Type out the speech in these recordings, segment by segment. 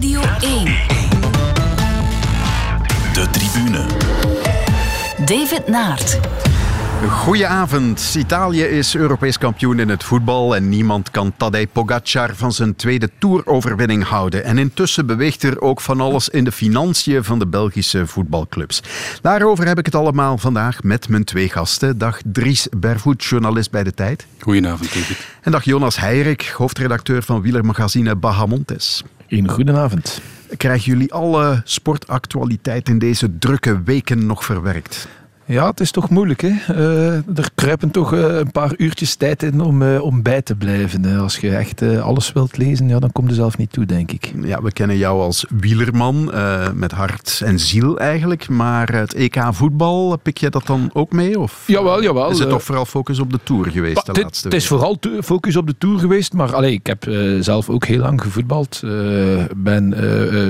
Radio 1. De tribune. David Naert. Goedenavond. Italië is Europees kampioen in het voetbal en niemand kan Tadej Pogacar van zijn tweede toeroverwinning houden. En intussen beweegt er ook van alles in de financiën van de Belgische voetbalclubs. Daarover heb ik het allemaal vandaag met mijn twee gasten. Dag Dries Bervoet, journalist bij De Tijd. Goedenavond, David. En dag Jonas Heirik, hoofdredacteur van wielermagazine Bahamontes. Een goedenavond. Krijgen jullie alle sportactualiteit in deze drukke weken nog verwerkt? Ja, het is toch moeilijk. Hè? Uh, er kruipen toch uh, een paar uurtjes tijd in om, uh, om bij te blijven. Als je echt alles wilt lezen, ja, dan kom je zelf niet toe, denk ik. Ja, we kennen jou als wielerman, met hart en ziel eigenlijk. Maar het EK voetbal, pik je dat dan ook mee? Of jawel, jawel. Is het toch vooral focus op de Tour geweest de laatste Het is vooral focus op de Tour geweest. Maar allee, ik heb zelf ook heel lang gevoetbald. ben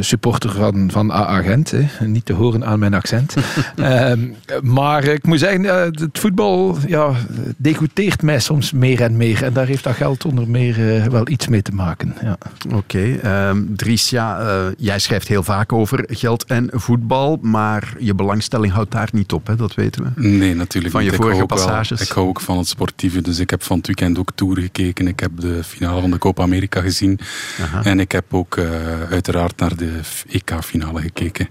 supporter van, van AA Gent. Hè. Niet te horen aan mijn accent. Ehm, maar maar ik moet zeggen, het voetbal ja, degoteert mij soms meer en meer. En daar heeft dat geld onder meer uh, wel iets mee te maken. Ja. Oké, okay, um, Dries, ja, uh, jij schrijft heel vaak over geld en voetbal. Maar je belangstelling houdt daar niet op, hè? dat weten we. Nee, natuurlijk Van je vorige ik passages. Wel, ik hou ook van het sportieve. Dus ik heb van het weekend ook Tour gekeken. Ik heb de finale van de Copa America gezien. Aha. En ik heb ook uh, uiteraard naar de EK-finale gekeken.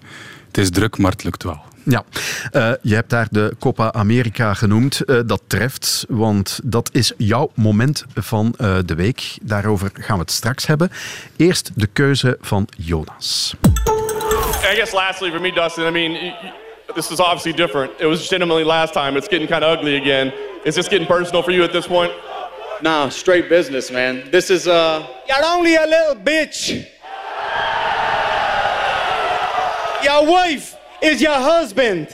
Het is druk, maar het lukt wel. Ja, uh, je hebt daar de Copa America genoemd. Uh, dat treft, want dat is jouw moment van uh, de week. Daarover gaan we het straks hebben. Eerst de keuze van Jonas. I guess lastly for me, Dustin, I mean, this is obviously different. It was legitimately last time. It's getting kind of ugly again. Is this getting personal for you at this point? Nah, straight business, man. This is, uh... You're only a little bitch. Your wife is your husband.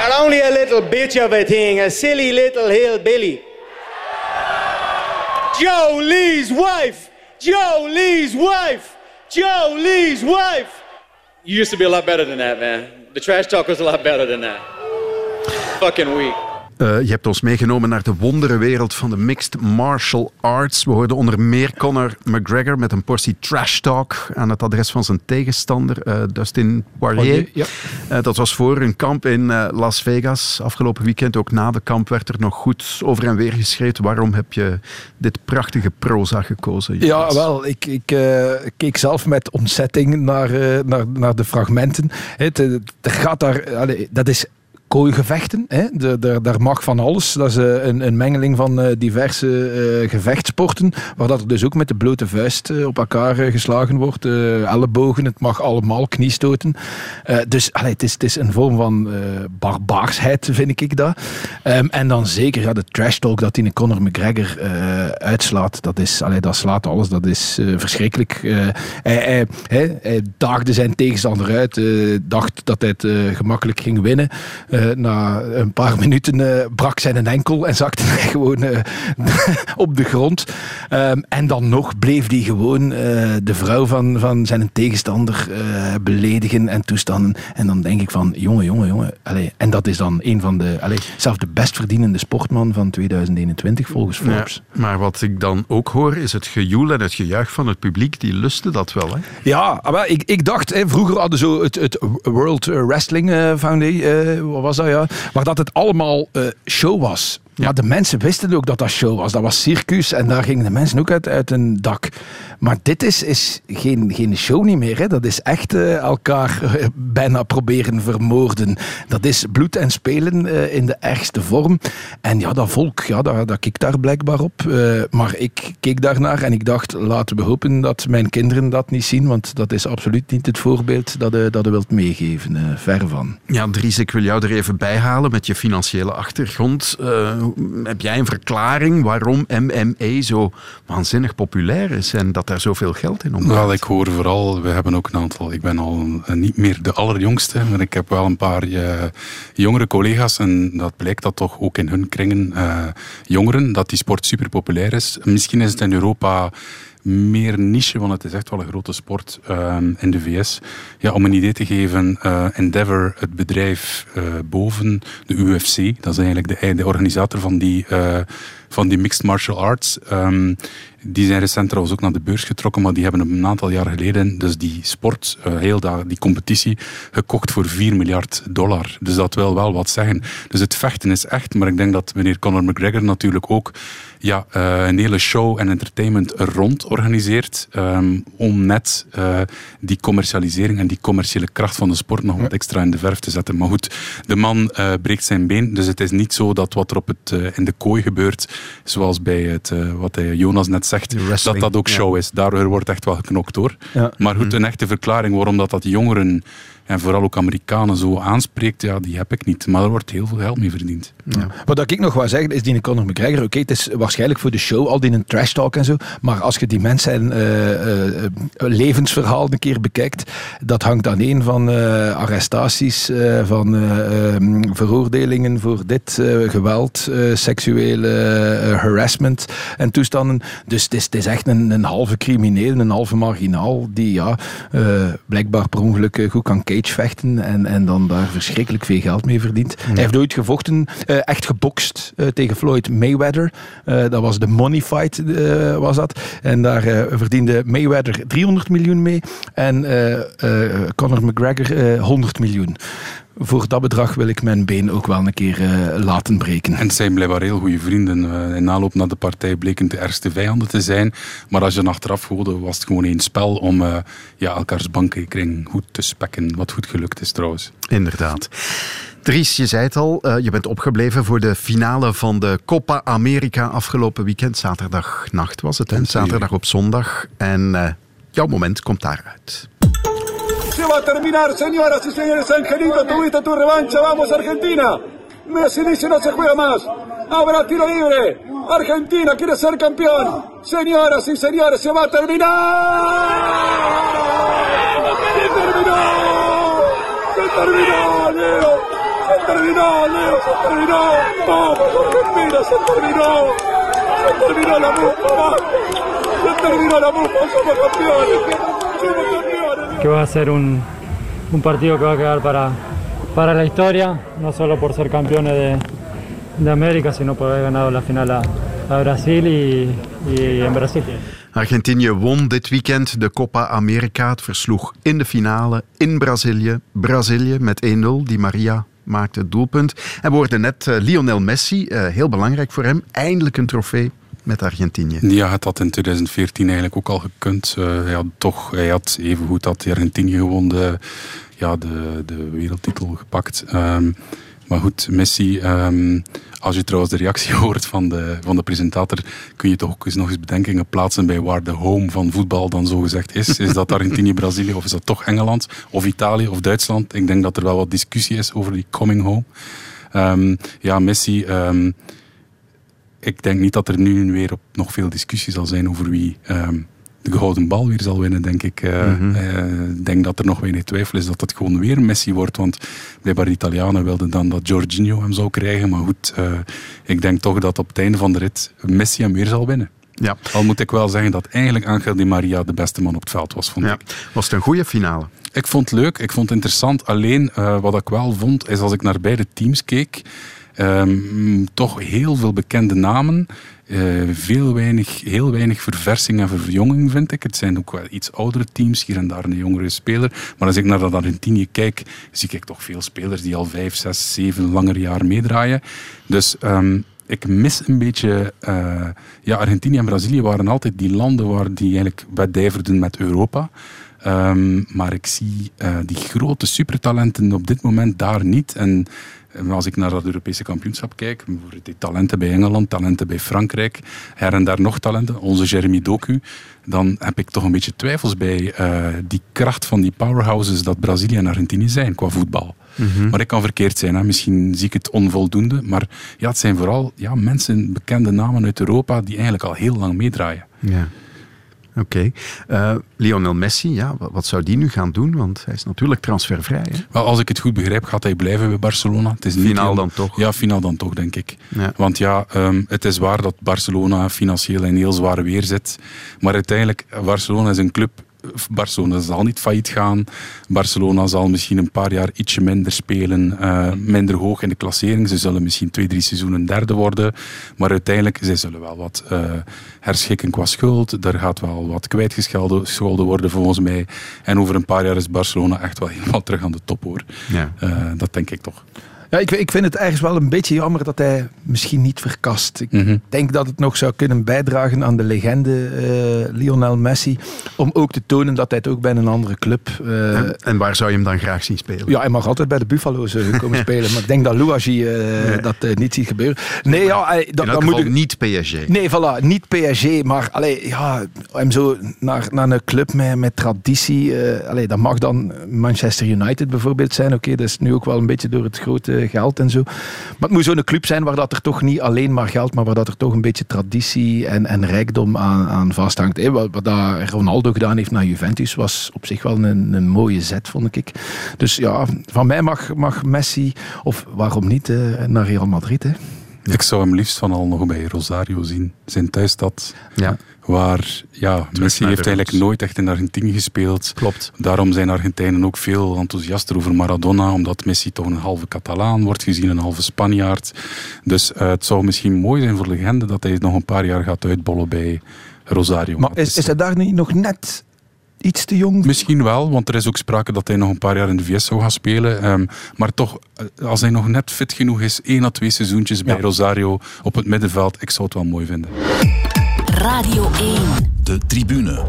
You're only a little bitch of a thing, a silly little hillbilly. Joe Lee's wife! Joe Lee's wife! Joe Lee's wife! You used to be a lot better than that, man. The trash talk was a lot better than that. Fucking weak. Uh, je hebt ons meegenomen naar de wonderenwereld van de mixed martial arts. We hoorden onder meer Conor McGregor met een portie trash talk aan het adres van zijn tegenstander, uh, Dustin Poirier. Ja. uh, dat was voor een kamp in Las Vegas afgelopen weekend. Ook na de kamp werd er nog goed over en weer geschreven. Waarom heb je dit prachtige proza gekozen? Jonas? Ja, wel, ik, ik keek zelf met ontzetting naar, naar, naar de fragmenten. Het, er gaat daar, allez, dat is kooigevechten. Hè? De, daar mag van alles. Dat is uh, een, een, mengeling van uh, diverse uh, gevechtsporten. Waar dat er dus ook met de blote vuist op elkaar geslagen wordt. ellebogen, het mag allemaal, kniestoten. dus allee, het, is, het is een vorm van barbaarsheid, vind ik dat. Um, en dan zeker ja, de trash talk dat die Conor McGregor uitslaat. Dat, is, allee, dat slaat alles. Dat is verschrikkelijk. hij, daagde zijn tegenstander uit. dacht dat hij het gemakkelijk ging winnen. Uh, na een paar minuten uh, brak zijn enkel en zakte hij gewoon uh, op de grond. Um, en dan nog bleef hij gewoon de vrouw van, van zijn tegenstander beledigen en toestanden. En dan denk ik van, jongen, jongen, jongen. En dat is dan een van de, allez, zelfs de best verdienende sportman van 2021 volgens Forbes. Ja, maar wat ik dan ook hoor, is het gejoel en het gejuich van het publiek. Die lusten dat wel, hè? Ja, maar ik, ik dacht, hè, vroeger hadden zo het, het World Wrestling Foundation was dat ja? Maar dat het allemaal uh, show was. Ja. Maar de mensen wisten ook dat dat show was. Dat was circus en daar gingen de mensen ook uit, uit een dak. Maar dit is, is geen, geen show niet meer. Hè. Dat is echt uh, elkaar uh, bijna proberen vermoorden. Dat is bloed en spelen uh, in de ergste vorm. En ja, dat volk, ja, dat, dat daar blijkbaar op. maar ik keek daarnaar en ik dacht, laten we hopen dat mijn kinderen dat niet zien. Want dat is absoluut niet het voorbeeld dat je, dat wilt meegeven. ver van. Ja, Dries, ik wil jou er even bij halen met je financiële achtergrond. Heb jij een verklaring waarom MMA zo waanzinnig populair is en dat daar zoveel geld in omgaat? Wel, ik hoor vooral, we hebben ook een aantal, ik ben al niet meer de allerjongste, maar ik heb wel een paar uh, jongere collega's en dat blijkt dat toch ook in hun kringen uh, jongeren, dat die sport super populair is. Misschien is het in Europa meer niche, want het is echt wel een grote sport um, in de VS. Ja, om een idee te geven, uh, Endeavor, het bedrijf uh, boven de UFC, dat is eigenlijk de, de organisator van die uh, van die mixed martial arts. Ehm, die zijn recent trouwens ook naar de beurs getrokken, maar die hebben een aantal jaar geleden dus die sport, uh, heel dat, die competitie, gekocht voor 4 miljard dollar. Dus dat wil wel wat zeggen. Dus het vechten is echt, maar ik denk dat meneer Conor McGregor natuurlijk ook ja, uh, een hele show en entertainment rond organiseert. Um, om net uh, die commercialisering en die commerciële kracht van de sport nog wat extra in de verf te zetten. Maar goed, de man breekt zijn been. Dus het is niet zo dat wat er op het, in de kooi gebeurt, zoals bij het, wat Jonas net zegt, dat dat ook show is. Daar wordt echt wel geknokt hoor. Maar goed, een echte verklaring waarom dat, dat jongeren en vooral ook Amerikanen zo aanspreekt, ja, die heb ik niet. Maar er wordt heel veel geld mee verdiend. Ja. Wat ik nog wil zeggen, is die Conor McGregor, oké, okay, het is waarschijnlijk voor de show, al die een trash talk en zo, maar als je die mensen uh, uh, levensverhaal een keer bekijkt, dat hangt aan een van uh, arrestaties, van um, veroordelingen voor dit, geweld, seksuele harassment en toestanden. Dus het is, het is echt een, een, halve crimineel, een halve marginaal, die ja, blijkbaar per ongeluk goed kan vechten en, en dan daar verschrikkelijk veel geld mee verdient. Hij heeft ooit gevochten, uh, echt gebokst uh, tegen Floyd Mayweather. Uh, dat was de money fight, was dat. En daar verdiende Mayweather 300 miljoen mee en Conor McGregor 100 miljoen voor dat bedrag wil ik mijn been ook wel een keer uh, laten breken. En het zijn blijkbaar heel goede vrienden. Uh, in naloop naar de partij bleken de ergste vijanden te zijn. Maar als je dan achteraf hoorde, was het gewoon één spel om uh, ja, elkaars bankrekening goed te spekken. Wat goed gelukt is trouwens. Inderdaad. Dries, je zei het al, je bent opgebleven voor de finale van de Copa America afgelopen weekend. Zaterdagnacht was het, hè? zaterdag op zondag. En jouw moment komt daaruit. Se va a terminar, señoras y señores. Angelito, tuviste tu revancha. Vamos, Argentina. Messi dice no se juega más. Habrá tiro libre. Argentina quiere ser campeón. Señoras y señores, se va a terminar. Se terminó. Se terminó, Leo. Se terminó, Leo. Se terminó. Vamos, Argentina, se terminó. Se terminó la mufa. Se terminó la mufa. Somos campeones. Somos campeones. Que va a ser un, un, partido que va a quedar para, para la historia, no solo por ser campeones de, de América, sino por haber ganado la final a, a Brasil y, y en Brasil. Argentinië won dit weekend de Copa America. Het versloeg in de finale in Brazilië. Brazilië met 1-0, die Maria maakte het doelpunt. En we net uh, Lionel Messi, uh, heel belangrijk voor hem, eindelijk een trofee met Argentinië. Ja, had in 2014 eigenlijk ook al gekund. Uh, hij had toch, hij had evengoed dat Argentinië gewoon de, ja, de, de wereldtitel gepakt. Um, maar goed, Messi, um, als je trouwens de reactie hoort van de, van de presentator, kun je toch ook eens nog eens bedenkingen plaatsen bij waar de home van voetbal dan zo gezegd is. Is dat Argentinië, Brazilië of is dat toch Engeland of Italië of Duitsland? Ik denk dat er wel wat discussie is over die coming home. Um, ja, Messi ik denk niet dat er nu weer op nog veel discussie zal zijn over wie um, de gouden bal weer zal winnen, denk ik. Uh, mm -hmm. uh, denk dat er nog weinig twijfel is dat het gewoon weer Messi wordt. Want blijkbaar de Italianen wilden dan dat Jorginho hem zou krijgen. Maar goed, uh, ik denk toch dat op het einde van de rit Messi hem weer zal winnen. Ja. Al moet ik wel zeggen dat eigenlijk Angel Di Maria de beste man op het veld was, vond ja. ik. Was het een goede finale? Ik vond het leuk, ik vond het interessant. Alleen wat ik wel vond, is als ik naar beide teams keek Um, toch heel veel bekende namen. Uh, veel weinig, heel weinig verversing en verjonging vind ik. Het zijn ook wel iets oudere teams, hier en daar een jongere speler. Maar als ik naar dat Argentinië kijk, zie ik toch veel spelers die al vijf, zes, zeven langer jaar meedraaien. Dus um, ik mis een beetje... Uh, ja, Argentinië en Brazilië waren altijd die landen waar die eigenlijk wedijverden met Europa. Um, maar ik zie uh, die grote supertalenten op dit moment daar niet. En als ik naar dat Europese kampioenschap kijk, die talenten bij Engeland, talenten bij Frankrijk, her en daar nog talenten, onze Jeremy Doku, dan heb ik toch een beetje twijfels bij uh, die kracht van die powerhouses dat Brazilië en Argentinië zijn qua voetbal. Mm -hmm. Maar ik kan verkeerd zijn, hè. misschien zie ik het onvoldoende, maar ja, het zijn vooral ja, mensen, bekende namen uit Europa, die eigenlijk al heel lang meedraaien. Ja. Oké. Okay. Uh, Lionel Messi, ja, wat zou die nu gaan doen? Want hij is natuurlijk transfervrij. Hè? Wel, als ik het goed begrijp, gaat hij blijven bij Barcelona. Het is niet finaal heel... dan toch? Ja, finaal dan toch, denk ik. Ja. Want ja, um, het is waar dat Barcelona financieel in heel zware weer zit. Maar uiteindelijk, Barcelona is een club Barcelona zal niet failliet gaan. Barcelona zal misschien een paar jaar ietsje minder spelen, uh, minder hoog in de klassering. Ze zullen misschien twee, drie seizoenen derde worden. Maar uiteindelijk, ze zullen wel wat uh, herschikken qua schuld. Er gaat wel wat kwijtgescholden worden volgens mij. En over een paar jaar is Barcelona echt wel helemaal terug aan de top hoor. Ja. Uh, dat denk ik toch. Ja, ik, ik vind het ergens wel een beetje jammer dat hij misschien niet verkast. Ik mhm. denk dat het nog zou kunnen bijdragen aan de legende uh, Lionel Messi. Om ook te tonen dat hij het ook bij een andere club... Uh, en, en, waar zou je hem dan graag zien spelen? Ja, hij mag altijd bij de Buffalo's uh, komen spelen. Maar ik denk dat Louagie nee. dat niet ziet gebeuren. Nee, ja, hij, dat, dat moet niet PSG. Nee, voilà, niet PSG. Maar allee, ja, hem zo naar, naar een club met, met traditie... allee, dat mag dan Manchester United bijvoorbeeld zijn. Oké, dat is nu ook wel een beetje door het grote geld en zo. Maar het moet zo'n club zijn waar dat er toch niet alleen maar geld, maar waar dat er toch een beetje traditie en, en rijkdom aan, aan vasthangt. Hey, wat, wat dat Ronaldo gedaan heeft naar Juventus was op zich wel een, een mooie zet, vond ik. Dus ja, van mij mag, mag Messi, of waarom niet, eh, naar Real Madrid. Hè. Ik zou hem liefst van al nog bij Rosario zien. Zijn thuisstad. Ja. Waar, ja, Messi heeft eigenlijk nooit echt in Argentinië gespeeld. Klopt. Daarom zijn Argentijnen ook veel enthousiaster over Maradona, omdat Messi toch een halve Catalaan wordt gezien, een halve Spanjaard. Dus uh, het zou misschien mooi zijn voor legende dat hij nog een paar jaar gaat uitbollen bij Rosario. Maar is, is hij daar niet nog net iets te jong? Misschien wel, want er is ook sprake dat hij nog een paar jaar in de VS zou gaan spelen. Um, maar toch, eh, als hij nog net fit genoeg is, één à twee seizoentjes bij Rosario op het middenveld, ik zou het wel mooi vinden. Radio 1. De tribune.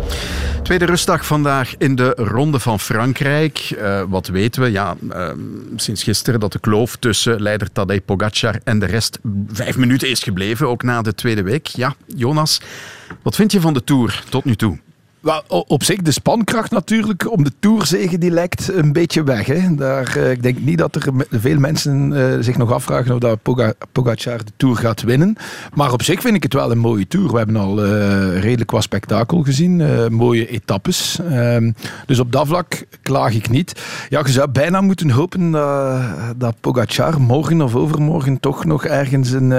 Tweede rustdag vandaag in de Ronde van Frankrijk. Uh, wat weten we? Ja, uh, sinds gisteren dat de kloof tussen leider Tadej Pogacar en de rest vijf minuten is gebleven, ook na de tweede week. Ja, Jonas, wat vind je van de Tour tot nu toe? Op zich, de spankracht natuurlijk om de Tourzegen die lijkt een beetje weg. Hè. Daar, eh, ik denk niet dat er veel mensen uh, zich nog afvragen of dat Pogacar de Tour gaat winnen. Maar op zich vind ik het wel een mooie Tour. We hebben al uh, redelijk wat spektakel gezien. mooie etappes. Ehm, dus op dat vlak klaag ik niet. Ja, je zou bijna moeten hopen dat, dat Pogacar morgen of overmorgen toch nog ergens een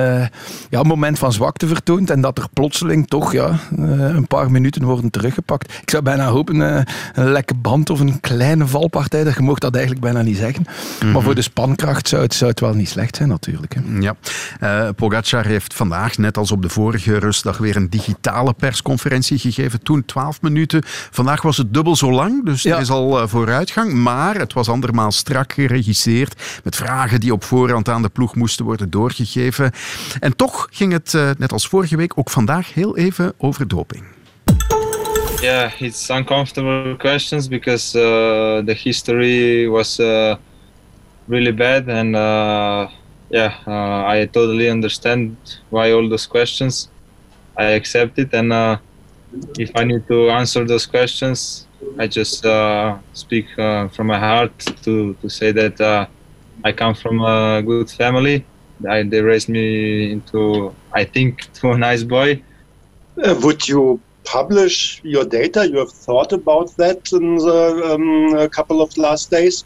ja, moment van zwakte vertoont. En dat er plotseling toch ja, een paar minuten worden teruggepakt. Ik zou bijna hopen uh, een lekke band of een kleine valpartij. Dat je mocht dat eigenlijk bijna niet zeggen. Maar mhm. voor de spankracht zou het, zou het wel niet slecht zijn natuurlijk. Hè. Ja. Uh, Pogacar heeft vandaag, net als op de vorige rustdag, weer een digitale persconferentie gegeven. Toen 12 minuten. Vandaag was het dubbel zo lang, dus er is al uh, vooruitgang. Maar het was andermaal strak geregisseerd met vragen die op voorhand aan de ploeg moesten worden doorgegeven. En toch ging het, net als vorige week, ook vandaag heel even over doping. Yeah, it's uncomfortable questions because uh, the history was uh, really bad, and uh, yeah, uh, I totally understand why all those questions. I accept it, and uh, if I need to answer those questions, I just uh, speak from my heart to to say that I come from a good family. I, they raised me into, I think, to a nice boy. would you publish your data? You have thought about that in the um, couple of last days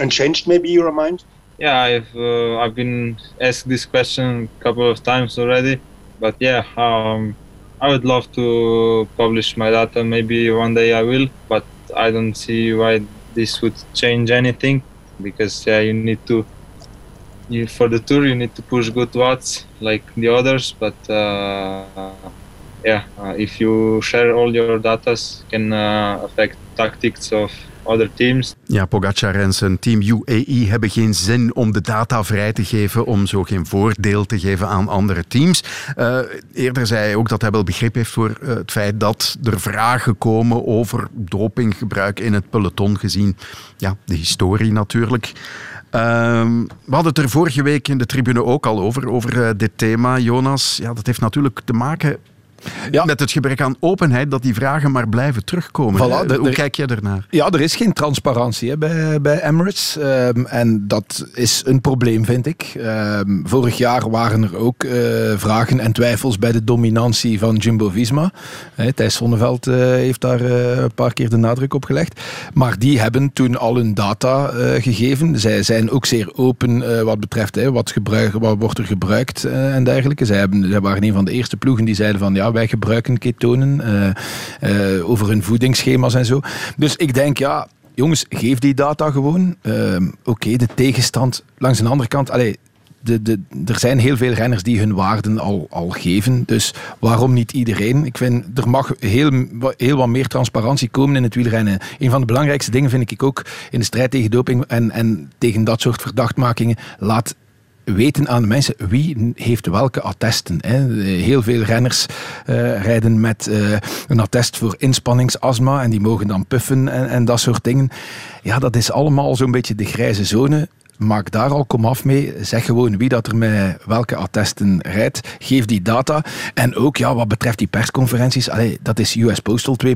and changed maybe your mind? Yeah, I've uh, I've been asked this question a couple of times already, but yeah, um, I would love to publish my data. Maybe one day I will, but I don't see why this would change anything because yeah, you need to. You, for the tour, you need to push good watts like the others, but uh, yeah, uh, if you share all your data, can uh, affect tactics of other teams. Ja, Pogacar en zijn team UAE hebben geen zin om de data vrij te geven, om zo geen voordeel te geven aan andere teams. Uh, eerder zei hij ook dat hij wel begrip heeft voor uh, het feit dat er vragen komen over dopinggebruik in het peloton, gezien ja, de historie natuurlijk. Uh, we hadden het er vorige week in de tribune ook al over, over uh, dit thema, Jonas. Ja, dat heeft natuurlijk te maken ja. Met het gebrek aan openheid dat die vragen maar blijven terugkomen. Hoe kijk je ernaar? Ja, er is geen transparantie hè, bij, bij Emirates. Um, en dat is een probleem, vind ik. Um, vorig jaar waren er ook uh, vragen en twijfels bij de dominantie van Jumbo-Visma. Thijs Zonneveld uh, heeft daar uh, een paar keer de nadruk op gelegd. Maar die hebben toen al hun data gegeven. Zij zijn ook zeer open wat betreft wat, gebruik, wat wordt er gebruikt en dergelijke. Zij, hebben, zij waren een van de eerste ploegen die zeiden van ja, wij gebruiken ketonen, uh, uh, over hun voedingsschema's en zo. Dus ik denk, ja, jongens, geef die data gewoon. Ehm, oké, de tegenstand langs de andere kant. Allee, de, de, er zijn heel veel renners die hun waarden al, al geven. Dus waarom niet iedereen? Ik vind, er mag heel, heel wat meer transparantie komen in het wielrennen. Een van de belangrijkste dingen vind ik ook in de strijd tegen doping en, en tegen dat soort verdachtmakingen. Laat weten aan de mensen wie heeft welke attesten. Hè. Heel veel renners uh, rijden met uh, een attest voor inspanningsasma en die mogen dan puffen en, en dat soort dingen. Ja, dat is allemaal zo'n beetje de grijze zone maak daar al kom af mee. Zeg gewoon wie dat er met welke attesten rijdt. Geef die data. En ook ja, wat betreft die persconferenties, allee, dat is US Postal 2.0.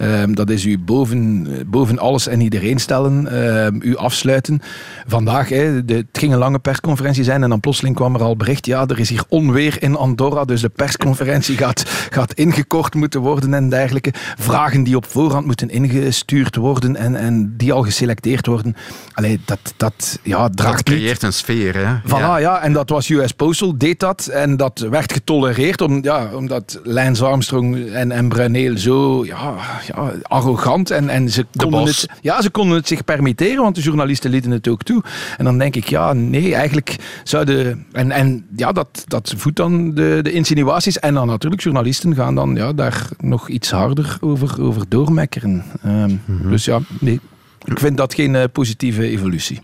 Um, dat is u boven, boven alles en iedereen stellen, um, u afsluiten. Vandaag, hè, de, het ging een lange persconferentie zijn en dan plotseling kwam er al bericht, ja, er is hier onweer in Andorra, dus de persconferentie gaat, gaat ingekort moeten worden en dergelijke. Vragen die op voorhand moeten ingestuurd worden en, en die al geselecteerd worden. Allee, dat, dat ja, dat creëert een sfeer. Hè? Voilà, ja. en dat was US Postal, deed dat. En dat werd getolereerd om, ja, omdat Lance Armstrong en, en Bruneel zo ja, ja, arrogant en, en ze, konden het, ja, ze konden het zich permitteren, want de journalisten lieten het ook toe. En dan denk ik, ja, nee, eigenlijk zouden... En, en ja, dat, dat voedt dan de, de insinuaties. En dan natuurlijk, journalisten gaan dan ja, daar nog iets harder over, over doormekkeren. Um, mm Dus ja, nee, ik vind dat geen uh, positieve evolutie.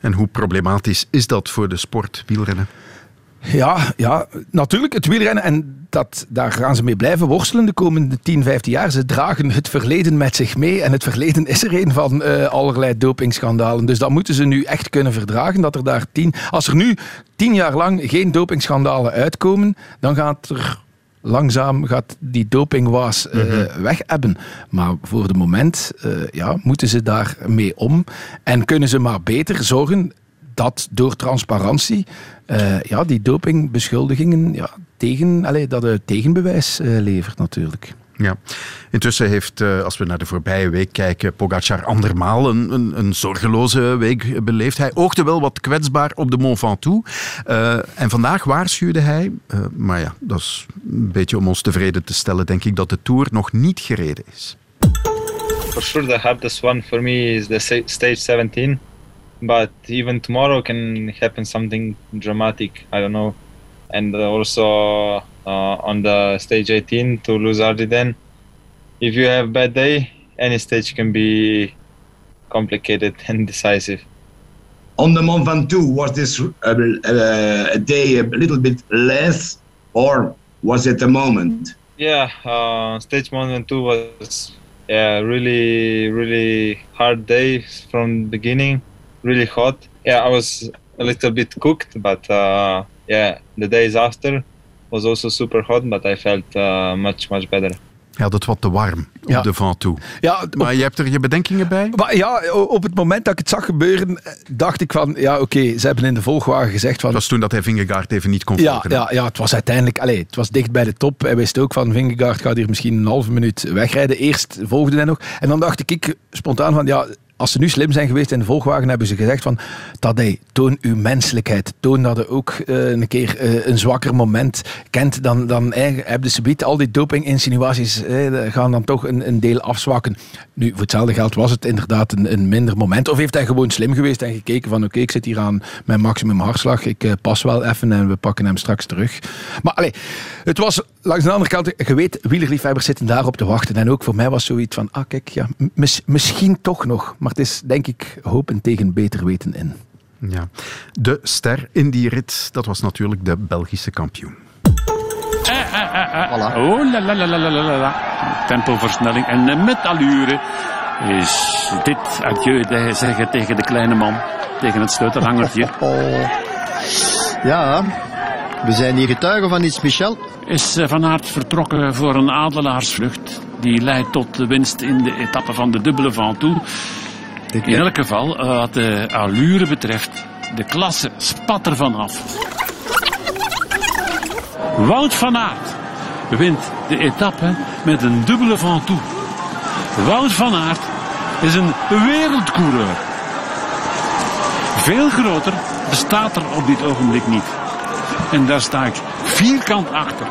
En hoe problematisch is dat voor de sport wielrennen? Ja, ja, natuurlijk het wielrennen. En dat, daar gaan ze mee blijven worstelen de komende 10, 15 jaar. Ze dragen het verleden met zich mee. En het verleden is er een van uh, allerlei dopingschandalen. Dus dat moeten ze nu echt kunnen verdragen. Dat er daar tien, als er nu tien jaar lang geen dopingschandalen uitkomen, dan gaat er langzaam gaat die dopingwaas uh, mm weg hebben. Maar voor het moment uh, ja, moeten ze daarmee om. En kunnen ze maar beter zorgen dat door transparantie uh, ja, die dopingbeschuldigingen ja, tegen, allez, dat het tegenbewijs levert natuurlijk. Ja. Intussen heeft, eh, als we naar de voorbije week kijken, Pogacar andermaal een, een, een zorgeloze week beleefd. Hij oogde wel wat kwetsbaar op de Mont Ventoux. Uh, en vandaag waarschuwde hij, uh, maar ja, dat is een beetje om ons tevreden te stellen, denk ik, dat de Tour nog niet gereden is. For sure the hardest one for me is the stage 17. But even tomorrow can happen something dramatic, I don't know. And also on the stage 18 to lose Ardiden. If you have bad day, any stage can be complicated and decisive. On the Mont Ventoux, was this uh, uh, a day a little bit less, or was it a moment? Yeah, uh, stage Mont Ventoux was yeah really really hard day from beginning, really hot. Yeah, I was a little bit cooked, but uh, yeah, the days after was also super hot, but I felt uh, much, much better. Ja, dat wat te warm op ja. de Ventoux. Ja, maar je hebt er je bedenkingen bij? Maar ja, op het moment dat ik het zag gebeuren, eh, dacht ik van, ja oké, ze hebben in de volgwagen gezegd van... Dat was toen dat hij Vingegaard even niet kon ja, volgen. Ja, ja, het was uiteindelijk, allez, het was dicht bij de top. Hij wist ook van, Vingegaard gaat hier misschien een halve minuut wegrijden. Eerst volgde hij nog. En dan dacht ik, ik spontaan van, ja, als ze nu slim zijn geweest in de volgwagen, hebben ze gezegd van Tadej, toon uw menselijkheid. Toon dat je ook uh, een keer uh, een zwakker moment kent. Dan, dan eh, hebben ze al die doping-insinuaties eh, gaan dan toch een, een, deel afzwakken. Nu, voor hetzelfde geld was het inderdaad een, een minder moment. Of heeft hij gewoon slim geweest en gekeken van oké, ik zit hier aan mijn maximum hartslag. Ik uh, pas wel even en we pakken hem straks terug. Maar allez, het was langs de andere kant, je weet, wielerliefhebbers zitten daarop te wachten. En ook voor mij was zoiets van, ah kijk, ja, mis, misschien toch nog. Het is denk ik hopen tegen beter weten in. Ja. De ster in die rit, dat was natuurlijk de Belgische kampioen. Voilà. Oh, la la la la la la. Tempoversnelling en met allure is dit adieu zeggen tegen de kleine man. Tegen het sleutelhangertje. Oh. Ja, we zijn hier getuigen van iets, Michel. Is eh, Van Aert vertrokken voor een adelaarsvlucht. Die leidt tot de winst in de etappe van de dubbele In elk geval, eh, wat de allure betreft, de klasse spat ervan af. Wout van Aert wint de etappe met een dubbele Ventoux. Wout van Aert is een wereldcoureur. Veel groter bestaat er op dit ogenblik niet. En daar sta ik vierkant achter.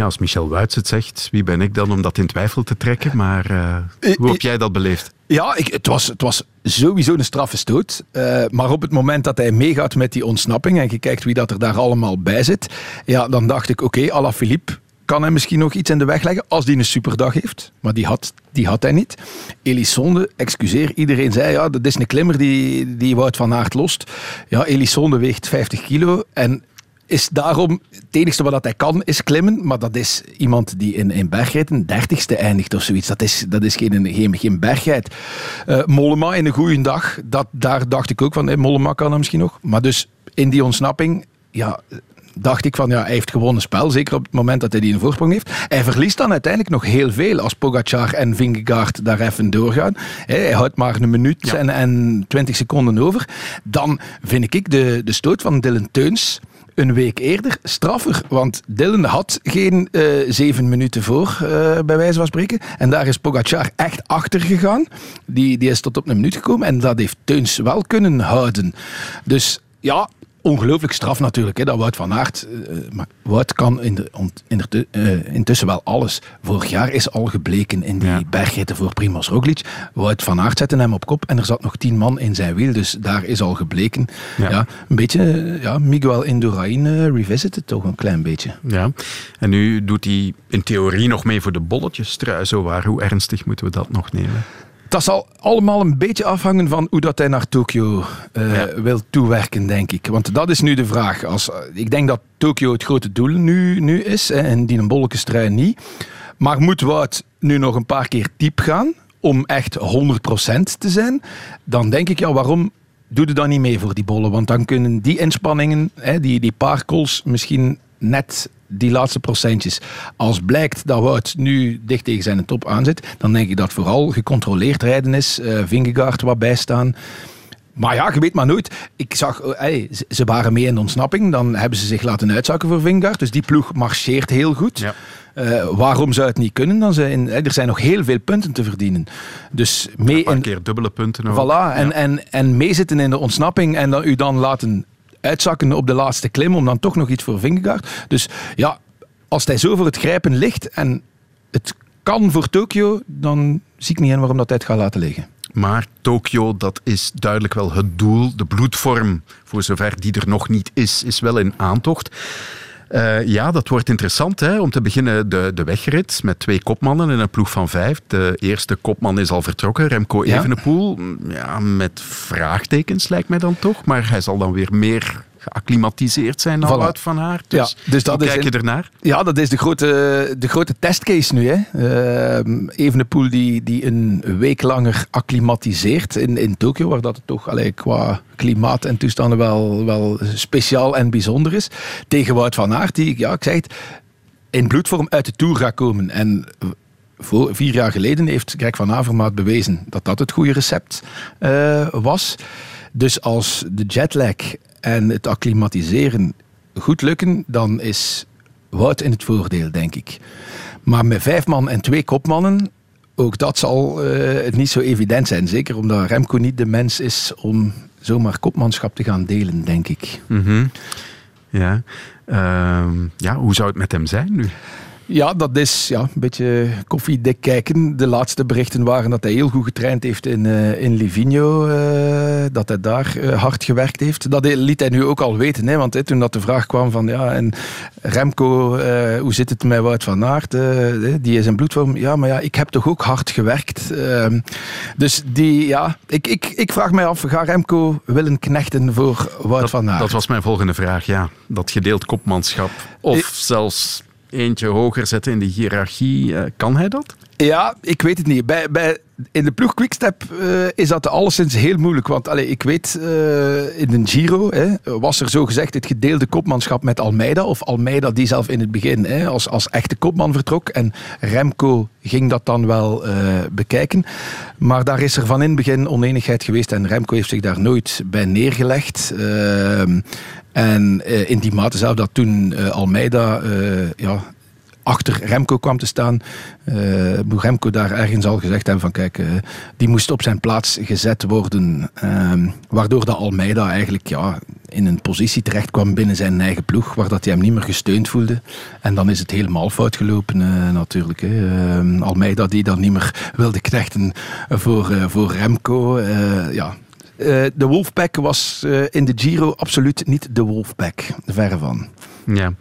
Ja, als Michel Wuits het zegt, wie ben ik dan om dat in twijfel te trekken? Maar uh, hoe heb jij dat beleefd? Ja, ik, het, was, het was sowieso een straffe stoot. Uh, maar op het moment dat hij meegaat met die ontsnapping en je kijkt wie dat er daar allemaal bij zit, ja, dan dacht ik, oké, okay, à la Philippe, kan hij misschien nog iets in de weg leggen als die een superdag heeft. Maar die had, die had hij niet. Elisonde, excuseer, iedereen zei ja, dat is een klimmer die, die Wout van Aert lost. Ja, Elisonde weegt 50 kilo en is daarom het enige wat hij kan is klimmen. Maar dat is iemand die in, in bergrijden dertigste eindigt of zoiets. Dat is, dat is geen, geen, geen bergrijd. Uh, Mollema in een goede dag, dat, daar dacht ik ook van, hey, Mollema kan hem misschien nog. Maar dus in die ontsnapping, ja, dacht ik van ja, hij heeft gewonnen spel. Zeker op het moment dat hij die een voorsprong heeft. Hij verliest dan uiteindelijk nog heel veel als Pogacar en Vingegaard daar even doorgaan. Hij houdt maar een minuut en, en 20 seconden over. Dan vind ik de, de stoot van Dylan Teuns een week eerder straffer. Want Dylan had geen uh, zeven minuten voor, uh, bij wijze van spreken. En daar is Pogacar echt achter gegaan. Die, die is tot op een minuut gekomen. En dat heeft Teuns wel kunnen houden. Dus ja, ongelooflijk straf natuurlijk, hè, dat Wout van Aert. Uh, maar Wout kan in de, in de, uh, intussen wel alles. Vorig jaar is al gebleken in die ja. bergritten voor Primoz Roglic. Wout van Aert zette hem op kop en er zat nog tien man in zijn wiel. Dus daar is al gebleken. Ja. ja een beetje ja, Miguel Indurain uh, revisited toch een klein beetje. Ja, en nu doet hij in theorie nog mee voor de bolletjes. Zo waar, hoe ernstig moeten we dat nog nemen? Dat zal allemaal een beetje afhangen van hoe dat hij naar Tokio uh, ja. wil toewerken, denk ik. Want dat is nu de vraag. Als, ik denk dat Tokio het grote doel nu, nu is hè, en die een niet. Maar moet Wout nu nog een paar keer diep gaan om echt 100% te zijn, dan denk ik, ja, waarom doe je dan niet mee voor die bollen? Want dan kunnen die inspanningen, hè, die, die paar calls, misschien net die laatste procentjes. Als blijkt dat Wout nu dicht tegen zijn top aan zit, dan denk ik dat vooral gecontroleerd rijden is. Uh, Vingegaard wat bijstaan. Maar ja, je weet maar nooit. Ik zag, hey, ze waren mee in de ontsnapping. Dan hebben ze zich laten uitzakken voor Vingegaard. Dus die ploeg marcheert heel goed. Ja. Uh, waarom zou het niet kunnen? Dan zijn, er zijn nog heel veel punten te verdienen. Dus mee een keer dubbele punten. Ook. Voilà, ja. en, en, en meezitten in de ontsnapping en dan, u dan laten uitzakken op de laatste klim om dan toch nog iets voor Vingegaard. Dus ja, als hij zo voor het grijpen ligt en het kan voor Tokio, dan zie ik niet in waarom dat hij het gaat laten liggen. Maar Tokio, dat is duidelijk wel het doel. De bloedvorm, voor zover die er nog niet is, is wel in aantocht. Uh, ja, dat wordt interessant. Hè? Om te beginnen de, de wegrit met twee kopmannen en een ploeg van vijf. De eerste kopman is al vertrokken, Remco Evenepoel. Ja, met vraagtekens lijkt mij dan toch. Maar hij zal dan weer meer geacclimatiseerd zijn al uit van haar. Dus, ja, dus dat is kijk je ernaar? Ja, dat is de grote, de grote testcase nu. Hè. Uh, Evenepoel die, die een week langer acclimatiseert in, in Tokio, waar dat toch allee, qua klimaat en toestanden wel, wel speciaal en bijzonder is. Tegen Wout van Aert, die, ja, ik zeg het, in bloedvorm uit de Tour gaat komen. En voor, vier jaar geleden heeft Greg van Avermaat bewezen dat dat het goede recept uh, was. Dus als de jetlag en het acclimatiseren goed lukken, dan is Wout in het voordeel, denk ik. Maar met vijf man en twee kopmannen, ook dat zal uh, niet zo evident zijn. Zeker omdat Remco niet de mens is om zomaar kopmanschap te gaan delen, denk ik. -hmm. Ja. Uh, ja, hoe zou het met hem zijn nu? Ja, dat is ja, een beetje koffiedik kijken. De laatste berichten waren dat hij heel goed getraind heeft in, uh, in Livigno. Uh, dat hij daar uh, hard gewerkt heeft. Dat liet hij nu ook al weten. Hè, want toen dat de vraag kwam van ja, en Remco, hoe zit het met Wout van Aert? die is in bloedvorm. Ja, maar ja, ik heb toch ook hard gewerkt. Ehm, dus die, ja, ik, ik, ik vraag mij af, ga Remco willen knechten voor Wout dat, van Aert? Dat was mijn volgende vraag, ja. Dat gedeeld kopmanschap. Of zelfs eentje hoger zetten in de hiërarchie. Uh, kan hij dat? Ja, ik weet het niet. Bij, bij, in de ploeg Quickstep uh, is dat alleszins heel moeilijk. Want allez, ik weet, uh, in de Giro hè, was er zo gezegd het gedeelde kopmanschap met Almeida. Of Almeida die zelf in het begin hè, als, als echte kopman vertrok. En Remco ging dat dan wel uh, bekijken. Maar daar is er van in het begin oneenigheid geweest. En Remco heeft zich daar nooit bij neergelegd. Ehm, en in die mate zelf dat toen Almeida ja, achter Remco kwam te staan. Uh, Remco daar ergens al gezegd hebben van kijk, uh, die moest op zijn plaats gezet worden. Uh, waardoor de Almeida eigenlijk ja, in een positie terecht kwam binnen zijn eigen ploeg, waar dat hij hem niet meer gesteund voelde. En dan is het helemaal fout gelopen uh, natuurlijk. Ehm, Almeida die dan niet meer wilde knechten voor, voor Remco. ja, de Wolfpack was in de Giro absoluut niet de Wolfpack. Verre van. Ja,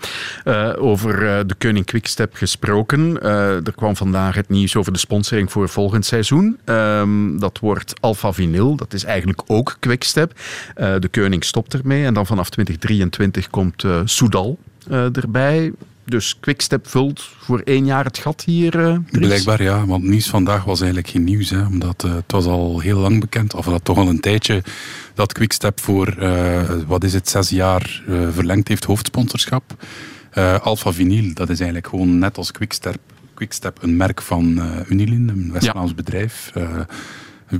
uh, over uh, de Koning Quickstep gesproken. Uh, er kwam vandaag het nieuws over de sponsoring voor volgend seizoen. Um, dat wordt Alpha Vinyl, dat is eigenlijk ook Quickstep. de Koning stopt ermee en dan vanaf 2023 komt Soudal erbij. Dus Quickstep vult voor één jaar het gat hier. Uh, Blijkbaar ja, want nieuws vandaag was eigenlijk geen nieuws. Hè, omdat uh, het was al heel lang bekend, of dat toch al een tijdje, dat Quickstep voor, uh, wat is het, zes jaar verlengd heeft hoofdsponsorschap. Alpha Vinyl, dat is eigenlijk gewoon net als Quickstep, Quickstep een merk van Unilin, een West-Vlaams ja. bedrijf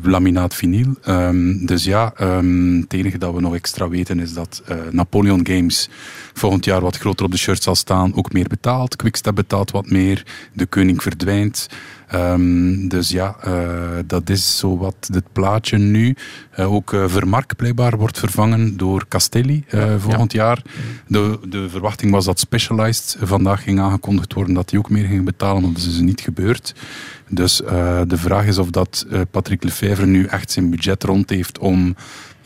laminaat vinyl. Um, dus ja, um, het enige dat we nog extra weten is dat uh, Napoleon Games volgend jaar wat groter op de shirt zal staan, ook meer betaalt. Quickstep betaalt wat meer, de koning verdwijnt. Um, dus ja, uh, dat is zo wat het plaatje nu. Uh, ook uh, Vermark blijkbaar wordt vervangen door Castelli volgend ja. jaar. De, de verwachting was dat Specialized vandaag ging aangekondigd worden dat hij ook meer ging betalen, maar dat is dus niet gebeurd. Dus de vraag is of dat Patrick Lefevre nu echt zijn budget rond heeft om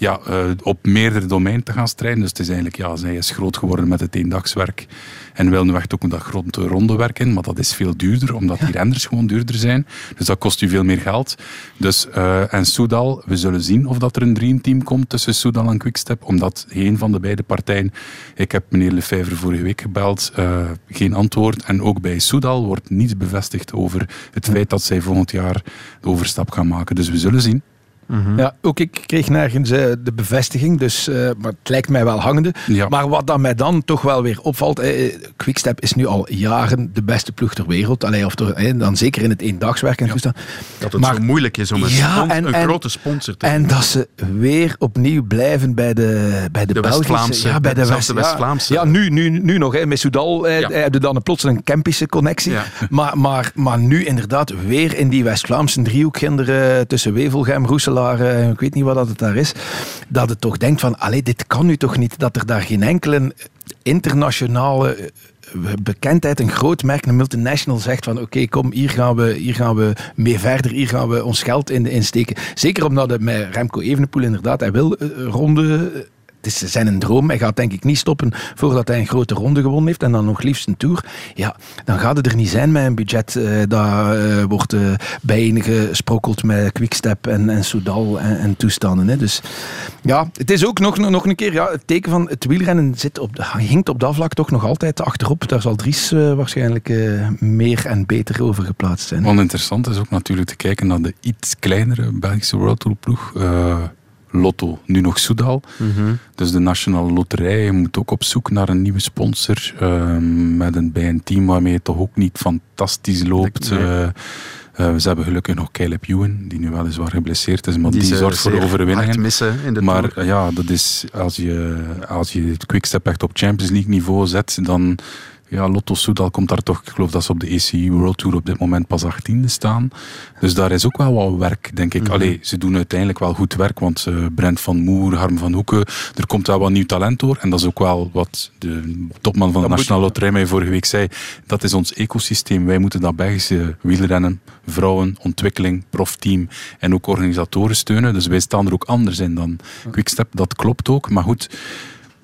ja, uh, op meerdere domeinen te gaan strijden. Dus het is eigenlijk, ja, hij is groot geworden met het eendagswerk en wil nu echt ook dat grote ronde werk in. Maar dat is veel duurder, omdat die renders gewoon duurder zijn. Dus dat kost u veel meer geld. Dus, en Soudal, we zullen zien of dat er een dreamteam komt tussen Soudal en Quickstep. Omdat een van de beide partijen, ik heb meneer Lefevre vorige week gebeld, geen antwoord. En ook bij Soudal wordt niets bevestigd over het feit dat zij volgend jaar de overstap gaan maken. Dus we zullen zien. Mm -hmm. Ja, ook ik kreeg nergens uh, de bevestiging, dus, uh, maar het lijkt mij wel hangende. Ja. Maar wat dan mij dan toch wel weer opvalt, eh, Quickstep is nu al jaren de beste ploeg ter wereld. Allee, of eh, dan zeker in het eendagswerk en ja. Dat het maar, zo moeilijk is om een, ja, spons, en, een en, grote sponsor te En dat ze weer opnieuw blijven bij de, bij de, de Belgische... Ja, bij de West, West-Vlaamse. Ja, nu, nu, nu nog. Hè, met Soudal eh, dan een, plots een Kempische connectie. Maar, maar, maar nu inderdaad weer in die West-Vlaamse driehoek tussen Wevelgem, Roeselaar ik weet niet wat dat het daar is, dat het toch denkt van, allee, dit kan nu toch niet, dat er daar geen enkele internationale bekendheid, een groot merk, een multinational zegt van oké, kom, hier gaan, we, hier gaan we mee verder, hier gaan we ons geld in, in steken. Zeker omdat het met Remco Evenepoel inderdaad, hij wil ronde het is zijn een droom. Hij gaat denk ik niet stoppen voordat hij een grote ronde gewonnen heeft en dan nog liefst een Tour. Ja, dan gaat het er niet zijn met een budget uh, dat uh, wordt uh, bijeengesprokkeld met Quickstep en, en Soudal en, en toestanden. Hè. Dus ja, het is ook nog, nog een keer ja, het teken van het wielrennen zit op, hinkt op dat vlak toch nog altijd achterop. Daar zal Dries waarschijnlijk meer en beter over geplaatst zijn. Wat interessant is ook natuurlijk te kijken naar de iets kleinere Belgische World Tour ploeg. Lotto, nu nog Soudal. Mm -hmm. Dus de Nationale Loterij moet ook op zoek naar een nieuwe sponsor. Uh, met een, bij een team waarmee het toch ook niet fantastisch loopt. Nee. Uh, uh, ze hebben gelukkig nog Caleb Ewan, die nu weliswaar geblesseerd is, maar die, die zorgt voor overwinningen. missen in de maar ja, dat is, als je, als je het quickstep echt op Champions League niveau zet, dan ja, Lotto Soudal komt daar toch, ik geloof dat ze op de ECU World Tour op dit moment pas 18e staan. Dus daar is ook wel wat werk, denk ik. Mm -hmm. Allee, ze doen uiteindelijk wel goed werk, want uh, Brent van Moer, Harm van Hoeken, er komt wel wat nieuw talent door. En dat is ook wel wat de topman van de Nationale Loterij mij vorige week zei. Dat is ons ecosysteem. Wij moeten dat Belgische wielrennen, vrouwen, ontwikkeling, profteam en ook organisatoren steunen. Dus wij staan er ook anders in dan Quickstep. Dat klopt ook, maar goed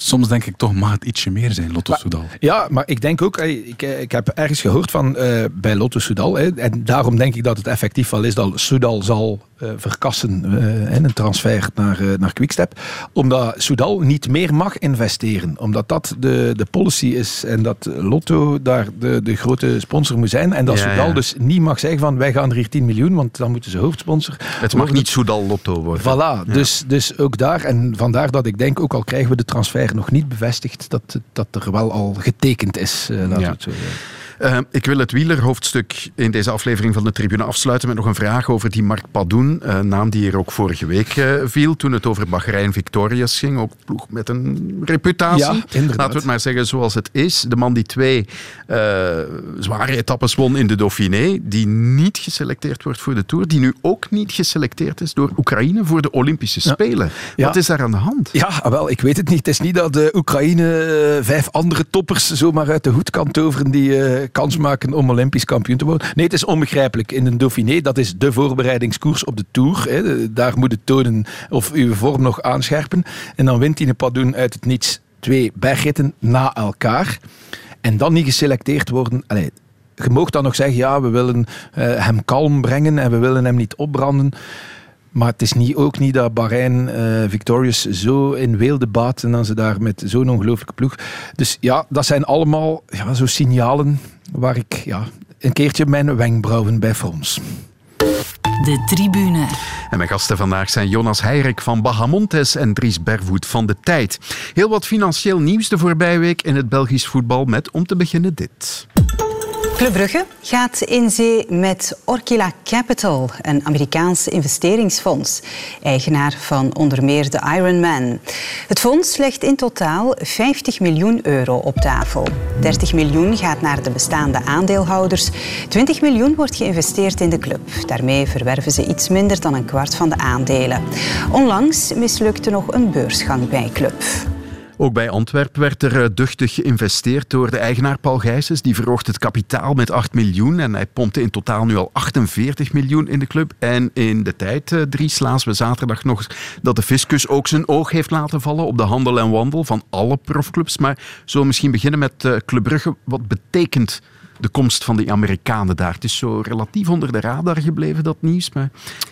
soms denk ik toch, mag het ietsje meer zijn, Lotto Soudal. Ja, maar ik denk ook, ik, ik heb ergens gehoord van uh, bij Lotto Soudal, hè, en daarom denk ik dat het effectief wel is dat Soudal zal verkassen uh, een transfer naar, naar Quickstep, omdat Soudal niet meer mag investeren, omdat dat de, de policy is en dat Lotto daar de, de grote sponsor moet zijn en dat ja, Soudal ja. dus niet mag zeggen van wij gaan er hier 10 miljoen, want dan moeten ze hoofdsponsor Het mag niet Soudal Lotto worden. Voilà, ja. dus, dus ook daar, en vandaar dat ik denk, ook al krijgen we de transfer nog niet bevestigd dat, dat er wel al getekend is. Laten we het zo zeggen. Uh, ik wil het wielerhoofdstuk in deze aflevering van de Tribune afsluiten met nog een vraag over die Mark Padoen, uh, naam die hier ook vorige week uh, viel toen het over Bahrein Victorious ging. Ook ploeg met een reputatie. Ja, inderdaad. Laten we het maar zeggen zoals het is. De man die twee zware etappes won in de Dauphiné, die niet geselecteerd wordt voor de Tour, die nu ook niet geselecteerd is door Oekraïne voor de Olympische Spelen. Ja. Wat is daar aan de hand? Ja, wel, ik weet het niet. Het is niet dat de Oekraïne vijf andere toppers zomaar uit de hoed kan toveren die kans maken om Olympisch kampioen te worden. Nee, het is onbegrijpelijk. In een Dauphiné, dat is de voorbereidingskoers op de Tour. Hè. Daar moet het tonen of uw vorm nog aanscherpen. En dan wint hij een Padoen uit het niets twee bergritten na elkaar. En dan niet geselecteerd worden. Allee, je mag dan nog zeggen, ja, we willen uh, hem kalm brengen en we willen hem niet opbranden. Maar het is niet, ook niet dat Bahrein uh, Victorious zo in weelde baat en dan ze daar met zo'n ongelooflijke ploeg. Dus ja, dat zijn allemaal ja, zo signalen waar ik ja, een keertje mijn wenkbrauwen bij frons. De tribune. En mijn gasten vandaag zijn Jonas Heirik van Bahamontes en Dries Bervoet van De Tijd. Heel wat financieel nieuws de voorbije week in het Belgisch voetbal met om te beginnen dit. Club Brugge gaat in zee met Orkila Capital, een Amerikaans investeringsfonds, eigenaar van onder meer de Ironman. Het fonds legt in totaal 50 miljoen euro op tafel. 30 miljoen gaat naar de bestaande aandeelhouders, 20 miljoen wordt geïnvesteerd in de club. Daarmee verwerven ze iets minder dan een kwart van de aandelen. Onlangs mislukte nog een beursgang bij Club. Ook bij Antwerpen werd er duchtig geïnvesteerd door de eigenaar Paul Gijsens. Die verhoogt het kapitaal met 8 miljoen en hij pompte in totaal nu al 48 miljoen in de club. En in de tijd, Dries, lazen we zaterdag nog dat de fiscus ook zijn oog heeft laten vallen op de handel en wandel van alle profclubs. Maar zullen misschien beginnen met Club Brugge. Wat betekent de komst van die Amerikanen daar. Het is zo relatief onder de radar gebleven, dat nieuws. Maar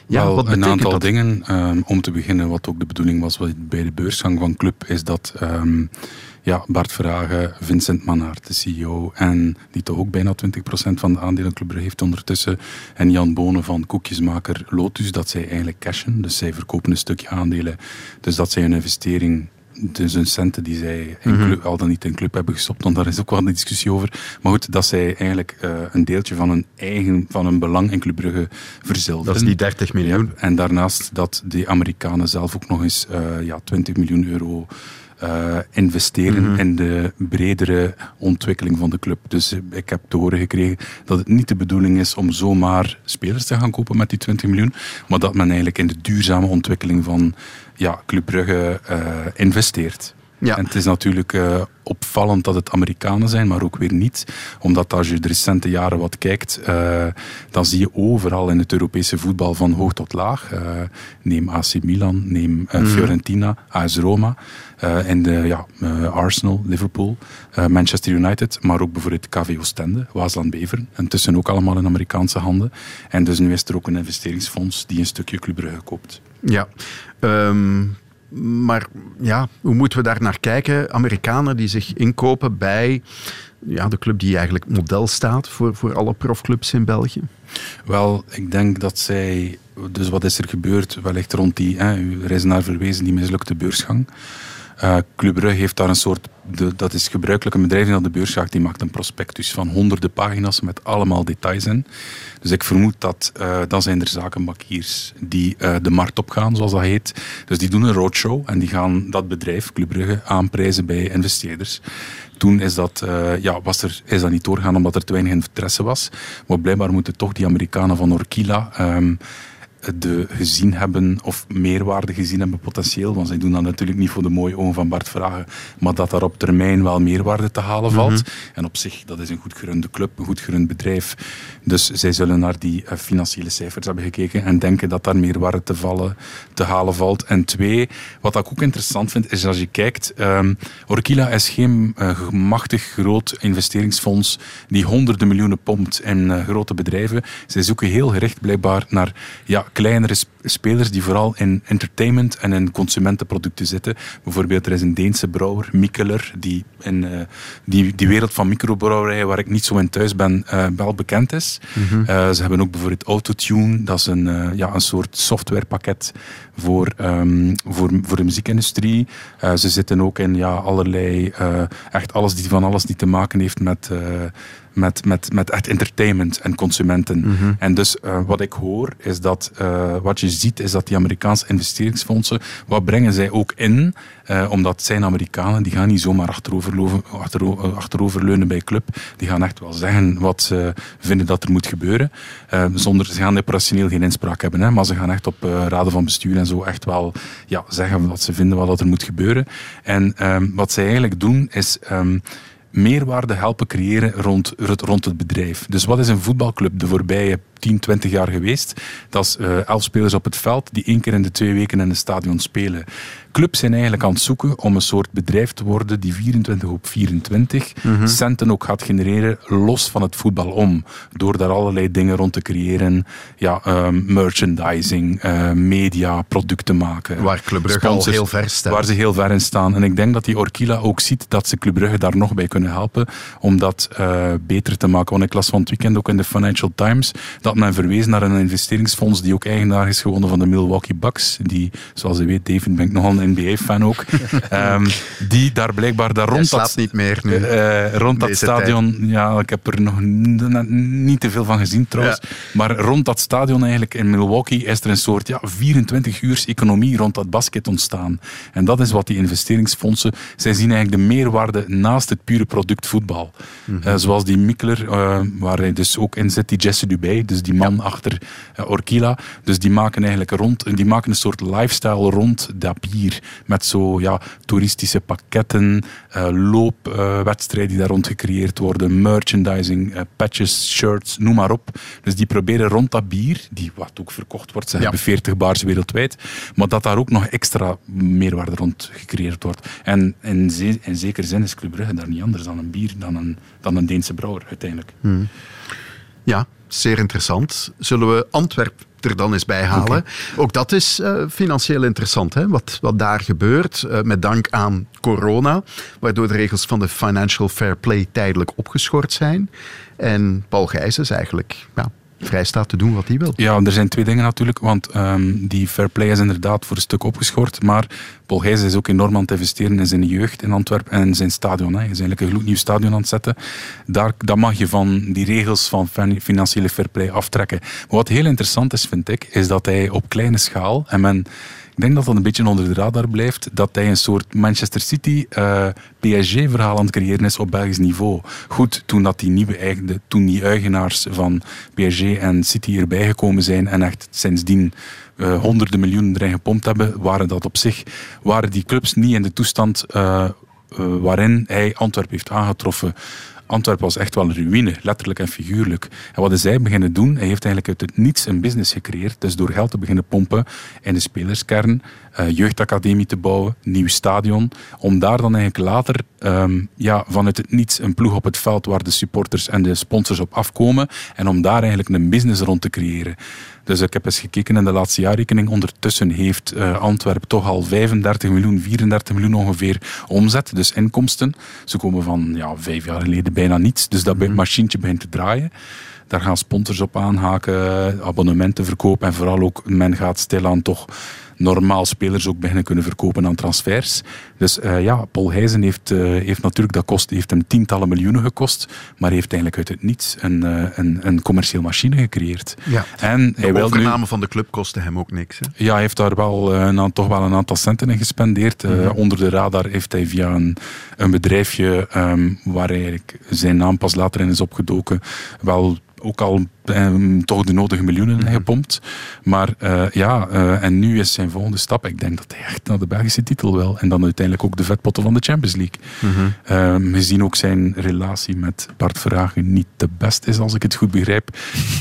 ja, Wel, wat een aantal dat? dingen. Um, om te beginnen, wat ook de bedoeling was bij de beursgang van Club, is dat um, ja, Bart Verhagen, Vincent Mannaert, de CEO, en die toch ook bijna 20% van de aandelenclub heeft ondertussen, en Jan Bonen van koekjesmaker Lotus, dat zij eigenlijk cashen. Dus zij verkopen een stukje aandelen. Dus dat zij een investering dus hun centen die zij in club, al dan niet in club hebben gestopt, want daar is ook wel een discussie over. Maar goed, dat zij eigenlijk uh, een deeltje van een eigen, van een belang in Club Brugge verzilveren. Dat is die 30 miljoen. Ja, en daarnaast dat de Amerikanen zelf ook nog eens uh, ja, 20 miljoen euro uh, investeren mm -hmm. in de bredere ontwikkeling van de club. Dus ik heb te horen gekregen dat het niet de bedoeling is om zomaar spelers te gaan kopen met die 20 miljoen, maar dat men eigenlijk in de duurzame ontwikkeling van ja, Club Brugge uh, investeert. Ja. En het is natuurlijk uh, opvallend dat het Amerikanen zijn, maar ook weer niet. Omdat als je de recente jaren wat kijkt, uh, dan zie je overal in het Europese voetbal van hoog tot laag. Uh, neem AC Milan, neem mm. Fiorentina, AS Roma. en de ja, Arsenal, Liverpool, Manchester United, maar ook bijvoorbeeld KV Oostende, Waasland Beveren. Intussen ook allemaal in Amerikaanse handen. En dus nu is er ook een investeringsfonds die een stukje Club Brugge koopt. Ja, um maar ja, hoe moeten we daar naar kijken? Amerikanen die zich inkopen bij ja, de club die eigenlijk model staat voor, voor alle profclubs in België? Wel, ik denk dat zij... Dus wat is er gebeurd? Wellicht rond die... Hè, u is naar verwezen, die mislukte beursgang. Uh, heeft daar een soort, de, dat is gebruikelijk, een bedrijf dat de beurs gaat, die maakt een prospectus van honderden pagina's met allemaal details in. Dus ik vermoed dat, uh, dan zijn er zakenbankiers die uh, de markt opgaan, zoals dat heet. Dus die doen een roadshow en die gaan dat bedrijf, Club aanprijzen bij investeerders. Toen is dat, ja, was er, is dat niet doorgaan omdat er te weinig interesse was. Maar blijkbaar moeten toch die Amerikanen van Orkila um, de gezien hebben of meerwaarde gezien hebben potentieel. Want zij doen dat natuurlijk niet voor de mooie ogen van Bart Vragen, maar dat daar op termijn wel meerwaarde te halen valt. Mm -hmm. En op zich, dat is een goed gerunde club, een goed gerund bedrijf. Dus zij zullen naar die uh, financiële cijfers hebben gekeken en denken dat daar meerwaarde te, vallen, te halen valt. En twee, wat ik ook interessant vind, is als je kijkt, um, Orkila is geen uh, machtig groot investeringsfonds die honderden miljoenen pompt in uh, grote bedrijven. Zij zoeken heel gericht blijkbaar naar ja, kleinere spelers die vooral in entertainment en in consumentenproducten zitten. Bijvoorbeeld, er is een Deense brouwer, Mikkeler, die in uh, die, die wereld van microbrouwerijen, waar ik niet zo in thuis ben, uh, wel bekend is. Mm -hmm. uh, ze hebben ook bijvoorbeeld Autotune, dat is een, ja, een soort softwarepakket voor, um, voor, voor de muziekindustrie. ze zitten ook in ja, allerlei, echt alles die van alles die te maken heeft met met, met, met echt entertainment en consumenten. Mhm. En dus eh, wat ik hoor, is dat uh, wat je ziet, is dat die Amerikaanse investeringsfondsen, wat brengen zij ook in? Uh, omdat zijn Amerikanen, die gaan niet zomaar achteroverleunen, achterover, achteroverleunen bij club. Die gaan echt wel zeggen wat ze vinden dat er moet gebeuren. zonder, ze gaan operationeel geen inspraak hebben, hè, maar ze gaan echt op raden van bestuur en zo echt wel ja, zeggen wat ze vinden wat er moet gebeuren. En um, wat zij eigenlijk doen, is um, meerwaarde helpen creëren rond, rond het bedrijf. Dus wat is een voetbalclub de voorbije 10, 20 jaar geweest? Dat is uh, elf spelers op het veld die één keer in de twee weken in het stadion spelen. Clubs zijn eigenlijk aan het zoeken om een soort bedrijf te worden die 24 op 24 mm -hmm. centen ook gaat genereren los van het voetbal om. Door daar allerlei dingen rond te creëren. Ja, um, merchandising, uh, media, producten maken. Waar Club Brugge al heel ver staat. Waar ze heel ver in staan. En ik denk dat die Orkila ook ziet dat ze Club Brugge daar nog bij kunnen helpen om dat uh, beter te maken. Want ik las van het weekend ook in de Financial Times dat men verwees naar een investeringsfonds die ook eigenaar is gewonnen van de Milwaukee Bucks. Die, zoals je weet, David, ben ik nogal een NBA-fan ook. um, die daar blijkbaar daar rond dat, niet meer nu. Uh, rond dat stadion, tijd. ja, ik heb er nog niet te veel van gezien trouwens. Ja. Maar rond dat stadion eigenlijk in Milwaukee is er een soort ja, 24 uur economie rond dat basket ontstaan. En dat is wat die investeringsfondsen, zij zien eigenlijk de meerwaarde naast het pure product voetbal. Mm -hmm. uh, zoals die Mikler, uh, waar hij dus ook in zit, die Jesse Dubé, dus die man ja. achter Orkila. Dus die maken eigenlijk rond, die maken een soort lifestyle rond dat bier. Met zo ja, toeristische pakketten, loopwedstrijden die daar rond gecreëerd worden, merchandising, patches, shirts, noem maar op. Dus die proberen rond dat bier, die wat ook verkocht wordt, ze ja. hebben 40 bars wereldwijd, maar dat daar ook nog extra meerwaarde rond gecreëerd wordt. En in, in zekere zin is Club Brugge daar niet anders dan een bier, dan een, dan een Deense brouwer uiteindelijk. Hmm. Ja, zeer interessant. Zullen we Antwerp er dan eens bij halen? Okay. Ook dat is uh, financieel interessant, hè? Wat, wat daar gebeurt. Uh, met dank aan corona, waardoor de regels van de Financial Fair Play tijdelijk opgeschort zijn. En Paul Gijs is eigenlijk ja, vrij staat te doen wat hij wil. Ja, er zijn twee dingen natuurlijk, want um, die fair play is inderdaad voor een stuk opgeschort, maar Paul is ook enorm aan het investeren in zijn jeugd in Antwerpen en in zijn stadion. Hè. Hij is eigenlijk een gloednieuw stadion aan het zetten. Daar, mag je van die regels van financiële fair play aftrekken. Wat heel interessant is, vind ik, is dat hij op kleine schaal, en men ik denk dat dat een beetje onder de radar blijft, dat hij een soort Manchester City uh, PSG-verhaal aan het creëren is op Belgisch niveau. Goed, toen, dat die, nieuwe toen die eigenaars van PSG en City erbij gekomen zijn en echt sindsdien uh, honderden miljoenen erin gepompt hebben, waren dat op zich, waren die clubs niet in de toestand uh, waarin hij Antwerpen heeft aangetroffen. Antwerpen was echt wel een ruïne, letterlijk en figuurlijk. En wat is hij beginnen doen? Hij heeft eigenlijk uit het niets een business gecreëerd. Dus door geld te beginnen pompen in de spelerskern, uh, jeugdacademie te bouwen, nieuw stadion. Om daar dan eigenlijk later um, ja, vanuit het niets een ploeg op het veld waar de supporters en de sponsors op afkomen. En om daar eigenlijk een business rond te creëren. Dus ik heb eens gekeken in de laatste jaarrekening. Ondertussen heeft uh, Antwerpen toch al 35 miljoen, 34 miljoen ongeveer omzet. Dus inkomsten. Ze komen van ja, vijf jaar geleden bijna niets. Dus dat mm -hmm. machientje begint te draaien. Daar gaan sponsors op aanhaken, abonnementen verkopen. En vooral ook, men gaat stilaan toch normaal spelers ook beginnen kunnen verkopen aan transfers. Dus uh, ja, Paul Heijzen heeft, uh, heeft natuurlijk, dat kost, heeft hem tientallen miljoenen gekost, maar heeft eigenlijk uit het niets een, uh, een, een commercieel machine gecreëerd. Ja. En de hij overname nu, van de club kostte hem ook niks. Hè? Ja, hij heeft daar wel, een, toch wel een aantal centen in gespendeerd. Mm -hmm. Onder de radar heeft hij via een, een bedrijfje um, waar hij zijn naam pas later in is opgedoken, wel ook al eh, toch de nodige miljoenen mm -hmm. gepompt. Maar uh, ja, uh, en nu is zijn volgende stap. Ik denk dat hij echt naar de Belgische titel wil. En dan uiteindelijk ook de vetpotten van de Champions League. Mm -hmm. uh, we zien ook zijn relatie met Bart Verhagen niet de best is, als ik het goed begrijp.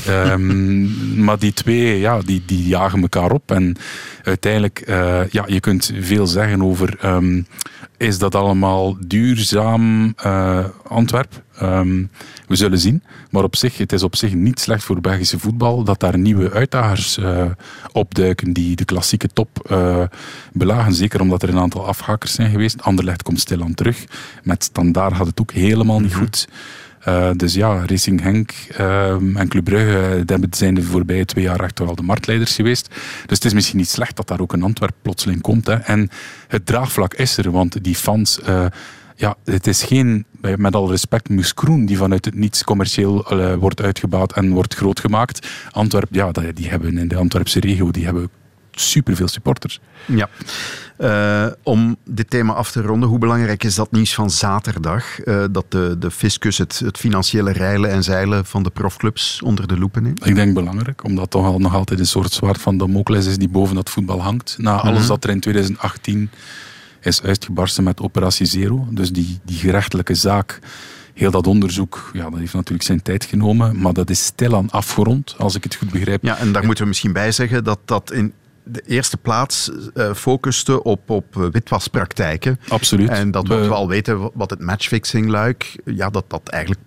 um, maar die twee, ja, die, die jagen elkaar op. En uiteindelijk, ja, je kunt veel zeggen over... Um, is dat allemaal duurzaam Antwerp? Um, we zullen zien. Maar op zich, het is op zich niet slecht voor Belgische voetbal dat daar nieuwe uitdagers uh, opduiken die de klassieke top uh, belagen. Zeker omdat er een aantal afhakkers zijn geweest. Anderlecht komt stilaan terug. Met Standaard gaat het ook helemaal niet goed. Uh, dus ja, Racing Henk uh, en Club Brugge zijn de voorbije twee jaar echt wel de marktleiders geweest. Dus het is misschien niet slecht dat daar ook een Antwerp plotseling komt. Hè. En het draagvlak is er, want die fans... Uh, ja, het is geen, met alle respect, Moeskroen die vanuit het niets commercieel eh, wordt uitgebouwd en wordt grootgemaakt. Antwerpen, ja, die hebben in de Antwerpse regio, die hebben superveel supporters. Ja. Eh, om dit thema af te ronden, hoe belangrijk is dat nieuws van zaterdag? eh, dat de, de fiscus het, het financiële reilen en zeilen van de profclubs onder de loepen neemt? Ik denk belangrijk, omdat toch al nog altijd een soort zwaard van Damocles is die boven dat voetbal hangt. Na alles Mhm. dat er in 2018 is uitgebarsten met Operatie Zero. Dus die, die gerechtelijke zaak, heel dat onderzoek, ja, dat heeft natuurlijk zijn tijd genomen. Maar dat is stilaan afgerond, als ik het goed begrijp. Ja, en daar moeten we misschien bij zeggen dat dat in de eerste plaats eh, focuste op, op eh, witwaspraktijken. Absoluut. En dat we wel weten wat het matchfixing-luik, ja, dat dat eigenlijk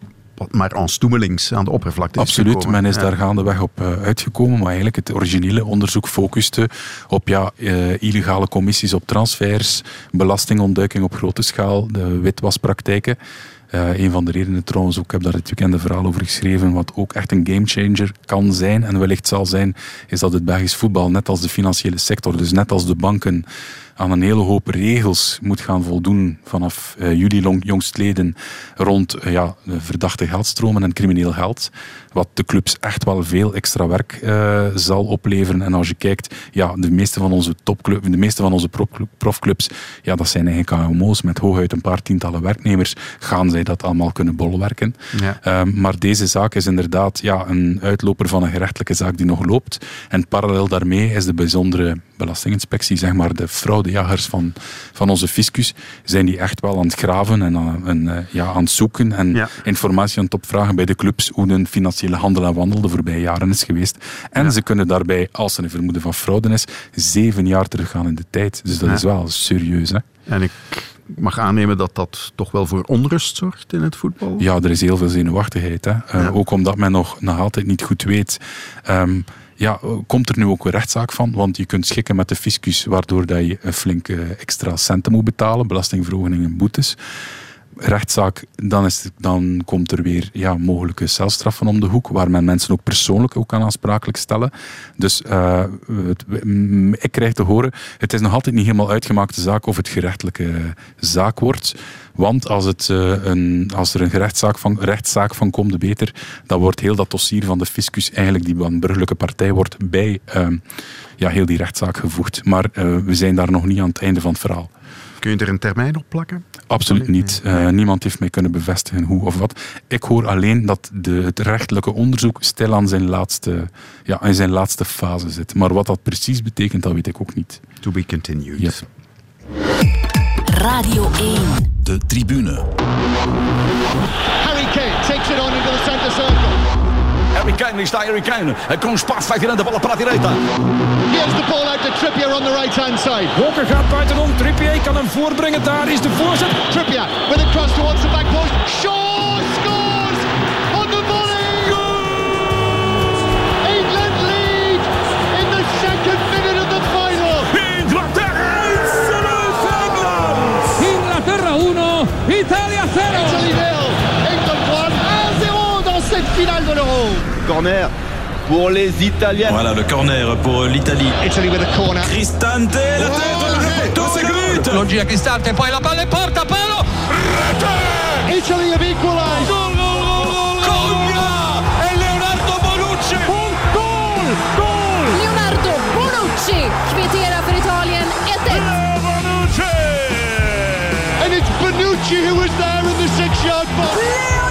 maar aan stoemelings aan de oppervlakte is Absoluut, men is Ja. daar gaandeweg op eh, uitgekomen, maar eigenlijk het originele onderzoek focuste op ja, illegale commissies op transfers, belastingontduiking op grote schaal, de witwaspraktijken. Eh, een van de redenen trouwens, ook, ik heb daar het bekende verhaal over geschreven, wat ook echt een gamechanger kan zijn en wellicht zal zijn, is dat het Belgisch voetbal, net als de financiële sector, dus net als de banken, aan een hele hoop regels moet gaan voldoen vanaf eh, juli long- jongstleden rond eh, ja, verdachte geldstromen en crimineel geld. Wat de clubs echt wel veel extra werk eh, zal opleveren. En als je kijkt, ja, de meeste van onze topclubs, de meeste van onze profclub- profclubs, ja, dat zijn eigenlijk KMO's met hooguit een paar tientallen werknemers. Gaan zij dat allemaal kunnen bolwerken? Ja. Ehm, maar deze zaak is inderdaad ja, een uitloper van een gerechtelijke zaak die nog loopt. En parallel daarmee is de bijzondere belastinginspectie, zeg maar de fraudejagers van, van onze fiscus, zijn die echt wel aan het graven en aan, en, eh, ja, aan het zoeken en informatie aan het opvragen bij de clubs hoe hun financiële handel en wandel de voorbije jaren is geweest. En ze kunnen daarbij, als er een vermoeden van fraude is, zeven jaar teruggaan in de tijd. Dus dat Ja. is wel serieus. Hè? En ik mag aannemen dat dat toch wel voor onrust zorgt in het voetbal? Ja, er is heel veel zenuwachtigheid. Hè. Eh, Ook omdat men nog, nog altijd niet goed weet. ehm, ja, eh, komt er nu ook een rechtszaak van? Want je kunt schikken met de fiscus, waardoor dat je een flinke extra centen moet betalen, belastingverhoging en boetes. Rechtszaak, dan, is dan komt er weer ja, mogelijke celstraffen om de hoek, waar men mensen ook persoonlijk ook kan aansprakelijk stellen. Dus eh, ik krijg te horen, het is nog altijd niet helemaal uitgemaakte zaak of het gerechtelijke zaak wordt. Want als, het, eh, een, als er een gerechtszaak van, rechtszaak van komt, beter, dan wordt heel dat dossier van de fiscus, eigenlijk die van burgerlijke partij, wordt bij ehm, ja, heel die rechtszaak gevoegd. Maar eh, we zijn daar nog niet aan het einde van het verhaal. Kun je er een termijn op plakken? Absoluut niet. Eh, niemand heeft mij kunnen bevestigen hoe of wat. Ik hoor alleen dat de, het rechtelijke onderzoek stil aan zijn laatste, ja, in zijn laatste fase zit. Maar wat dat precies betekent, dat weet ik ook niet. To be continued. Radio 1. De tribune. Harry Kane takes it on into the centre circle. Harry Kane, hier staat Harry Kane. Hij komt spaat, vijf in de bal, hij aan. Here's the ball out to Trippier on the right hand side. Walker gaat buitenom. Trippier kan hem voorbrengen. Daar is de voorzet. Trippier with a cross towards the back post. Shaw scores on the volley. England lead in the second minute of the final. Inglaterra 1, Italia 0. Corner pour les Italiens. Voilà le corner pour l'Italie. Italy with a corner. Cristante, la tête, Oh, c'est Lo gira Cristante, poi la palla in porta, palo. Italy have equalised. Cogna e Leonardo Bonucci. Un gol! Gol! Leonardo Bonucci kvitterar för Italien 1-1. And it's Bonucci who was there in the six-yard box.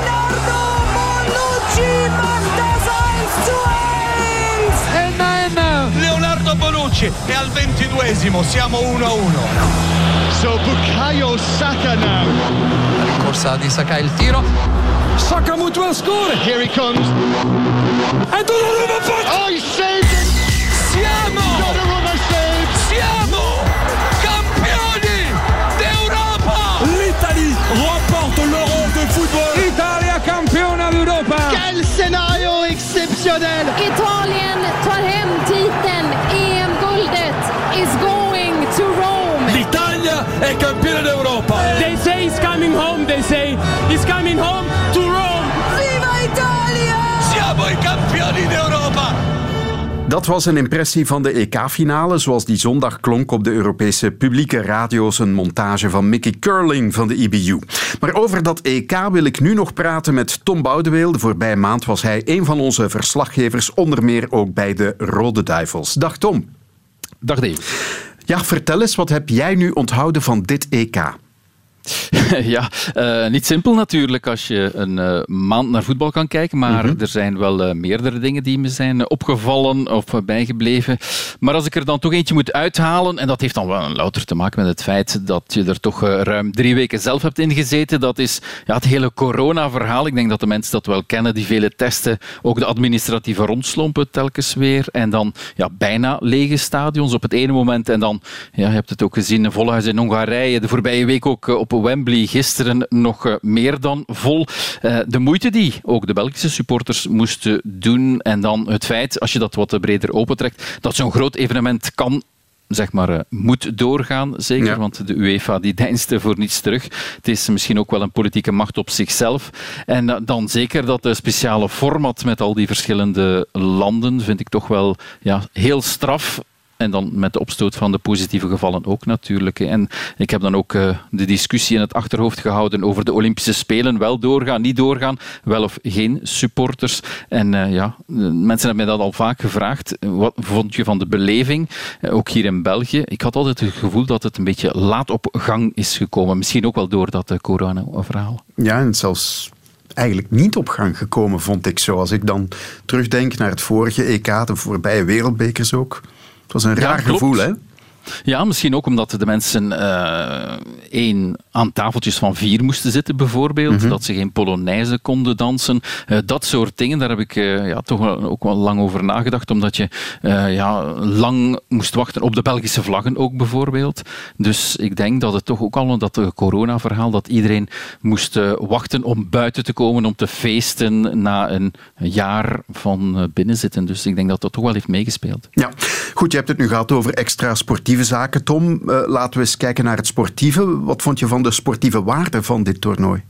Leonardo Bonucci e al ventiduesimo siamo 1-1. So Bukayo Saka now. La rincorsa di Saka il tiro. Saka moet wel scoren. Here he comes. En Donnarumma pakt. Oh, he saved it. Siamo! Donnarumma saved. Siamo campioni d'Europa! L'Italie remporte l'Euro de football. Italia campiona d'Europa. Quel scénario exceptionnel. Italien campione d'Europa. They say he's coming home, they say he's coming home to Rome. Viva Italia! Siamo i campioni d'Europa. Dat was een impressie van de EK-finale, zoals die zondag klonk op de Europese publieke radio's. Een montage van Mickey Curling van de IBU. Maar over dat EK wil ik nu nog praten met Tom Boudeweel. De voorbije maand was hij een van onze verslaggevers, onder meer ook bij de Rode Duivels. Dag Tom. Dag Dave. Ja, vertel eens, wat heb jij nu onthouden van dit EK? ja, uh, niet simpel natuurlijk als je een uh, maand naar voetbal kan kijken, maar mm -hmm. er zijn wel uh, meerdere dingen die me zijn opgevallen of bijgebleven. Maar als ik er dan toch eentje moet uithalen, en dat heeft dan wel louter te maken met het feit dat je er toch ruim drie weken zelf hebt ingezeten, dat is ja, het hele corona-verhaal. Ik denk dat de mensen dat wel kennen, die vele testen, ook de administratieve rondslompen telkens weer, en dan ja, bijna lege stadions op het ene moment, en dan, ja, je hebt het ook gezien, volhuis in Hongarije, de voorbije week ook op Wembley gisteren nog meer dan vol. De moeite die ook de Belgische supporters moesten doen en dan het feit, als je dat wat breder opentrekt, dat zo'n groot evenement kan zeg maar, uh, moet doorgaan, zeker, ja. want de UEFA die deinste voor niets terug. Het is misschien ook wel een politieke macht op zichzelf. En dan zeker dat de speciale format met al die verschillende landen vind ik toch wel ja, heel straf. En dan met de opstoot van de positieve gevallen ook natuurlijk. En ik heb dan ook uh, de discussie in het achterhoofd gehouden over de Olympische Spelen. Wel doorgaan, niet doorgaan, wel of geen supporters. En uh, ja, mensen hebben mij dat al vaak gevraagd. Wat vond je van de beleving? Uh, ook hier in België. Ik had altijd het gevoel dat het een beetje laat op gang is gekomen. Misschien ook wel door dat corona-verhaal. Ja, en zelfs eigenlijk niet op gang gekomen, vond ik zo. Als ik dan terugdenk naar het vorige EK, de voorbije wereldbekers ook. Het was een raar gevoel, hè? Ja, misschien ook omdat de mensen uh, één aan tafeltjes van vier moesten zitten, bijvoorbeeld. Mm -hmm. Dat ze geen polonaise konden dansen. Uh, dat soort dingen, daar heb ik uh, ja, toch wel, ook wel lang over nagedacht. Omdat je ja, lang moest wachten op de Belgische vlaggen ook, bijvoorbeeld. Dus ik denk dat het toch ook al dat corona-verhaal, dat iedereen moest wachten om buiten te komen, om te feesten na een jaar van binnenzitten. Dus ik denk dat dat toch wel heeft meegespeeld. Ja, goed, je hebt het nu gehad over extra sportieve zaken. Tom, uh, laten we eens kijken naar het sportieve. Wat vond je van de sportieve waarde van dit toernooi?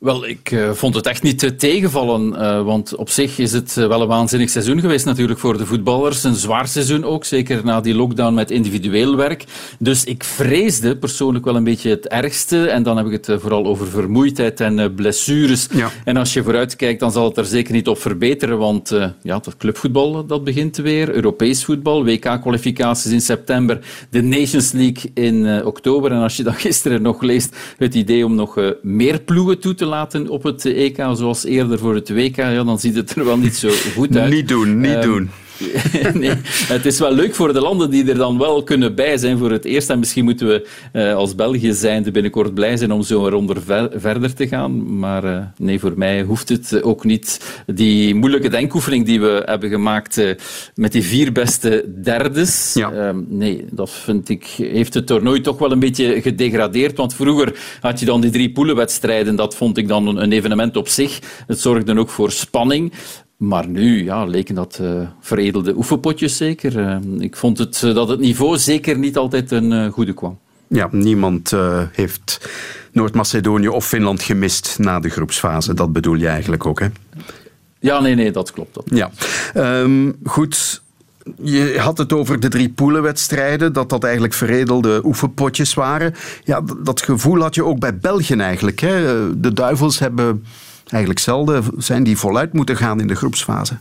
Wel, ik uh, vond het echt niet te tegenvallen, uh, want op zich is het uh, wel een waanzinnig seizoen geweest natuurlijk voor de voetballers. Een zwaar seizoen ook, zeker na die lockdown met individueel werk. Dus ik vreesde persoonlijk wel een beetje het ergste. En dan heb ik het vooral over vermoeidheid en blessures. Ja. En als je vooruitkijkt, dan zal het er zeker niet op verbeteren, want ja, dat clubvoetbal dat begint weer, Europees voetbal, WK-kwalificaties in september, de Nations League in oktober. En als je dan gisteren nog leest, het idee om nog meer ploegen toe te laten op het EK zoals eerder voor het WK, ja, dan ziet het er wel niet zo goed uit. niet doen, niet um, doen. nee, het is wel leuk voor de landen die er dan wel kunnen bij zijn voor het eerst. En misschien moeten we uh, als België zijnde binnenkort blij zijn om zo eronder ver verder te gaan. Maar uh, nee, voor mij hoeft het ook niet. Die moeilijke denkoefening die we hebben gemaakt uh, met die vier beste derdes. Ja. nee, dat vind ik, heeft het toernooi toch wel een beetje gedegradeerd. Want vroeger had je dan die drie poelenwedstrijden. Dat vond ik dan een evenement op zich. Het zorgde ook voor spanning. Maar nu ja, leken dat uh, veredelde oefenpotjes zeker. Uh, ik vond het, uh, dat het niveau zeker niet altijd een goede kwam. Ja, niemand heeft Noord-Macedonië of Finland gemist na de groepsfase. Dat bedoel je eigenlijk ook, hè? Ja, nee, nee, dat klopt. Dat. Ja, um, goed. Je had het over de drie poelenwedstrijden, dat dat eigenlijk veredelde oefenpotjes waren. Ja, dat gevoel had je ook bij België eigenlijk. Hè? De Duivels hebben eigenlijk zelden zijn die voluit moeten gaan in de groepsfase.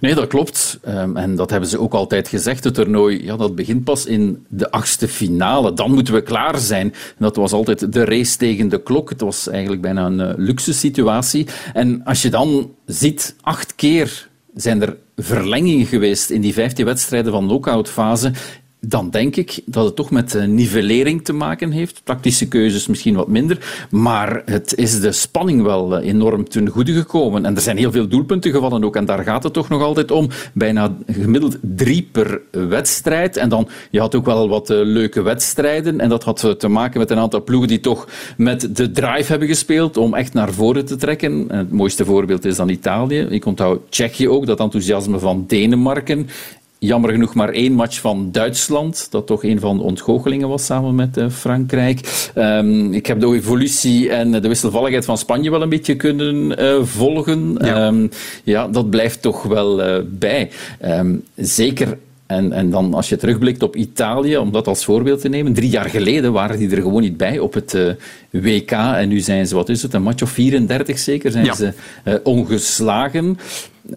Nee, dat klopt. Um, en dat hebben ze ook altijd gezegd. Het toernooi ja, dat begint pas in de achtste finale. Dan moeten we klaar zijn. Dat was altijd de race tegen de klok. Het was eigenlijk bijna een uh, luxe situatie. En als je dan ziet, acht keer zijn er verlengingen geweest in die vijftien wedstrijden van knock-outfase dan denk ik dat het toch met nivellering te maken heeft. Praktische keuzes misschien wat minder, maar het is de spanning wel enorm ten goede gekomen. En er zijn heel veel doelpunten gevallen ook, en daar gaat het toch nog altijd om. Bijna gemiddeld drie per wedstrijd. En dan, je had ook wel wat leuke wedstrijden, en dat had te maken met een aantal ploegen die toch met de drive hebben gespeeld om echt naar voren te trekken. En het mooiste voorbeeld is dan Italië. Ik onthoud Tsjechië ook, dat enthousiasme van Denemarken jammer genoeg maar één match van Duitsland, dat toch een van de ontgoochelingen was samen met uh, Frankrijk. Um, ik heb de evolutie en de wisselvalligheid van Spanje wel een beetje kunnen uh, volgen. Ja. Um, ja. dat blijft toch wel uh, bij. Um, zeker en, en dan als je terugblikt op Italië, om dat als voorbeeld te nemen, drie jaar geleden waren die er gewoon niet bij op het uh, WK. En nu zijn ze, wat is het, een match of 34 zeker, zijn ja. ze uh, ongeslagen.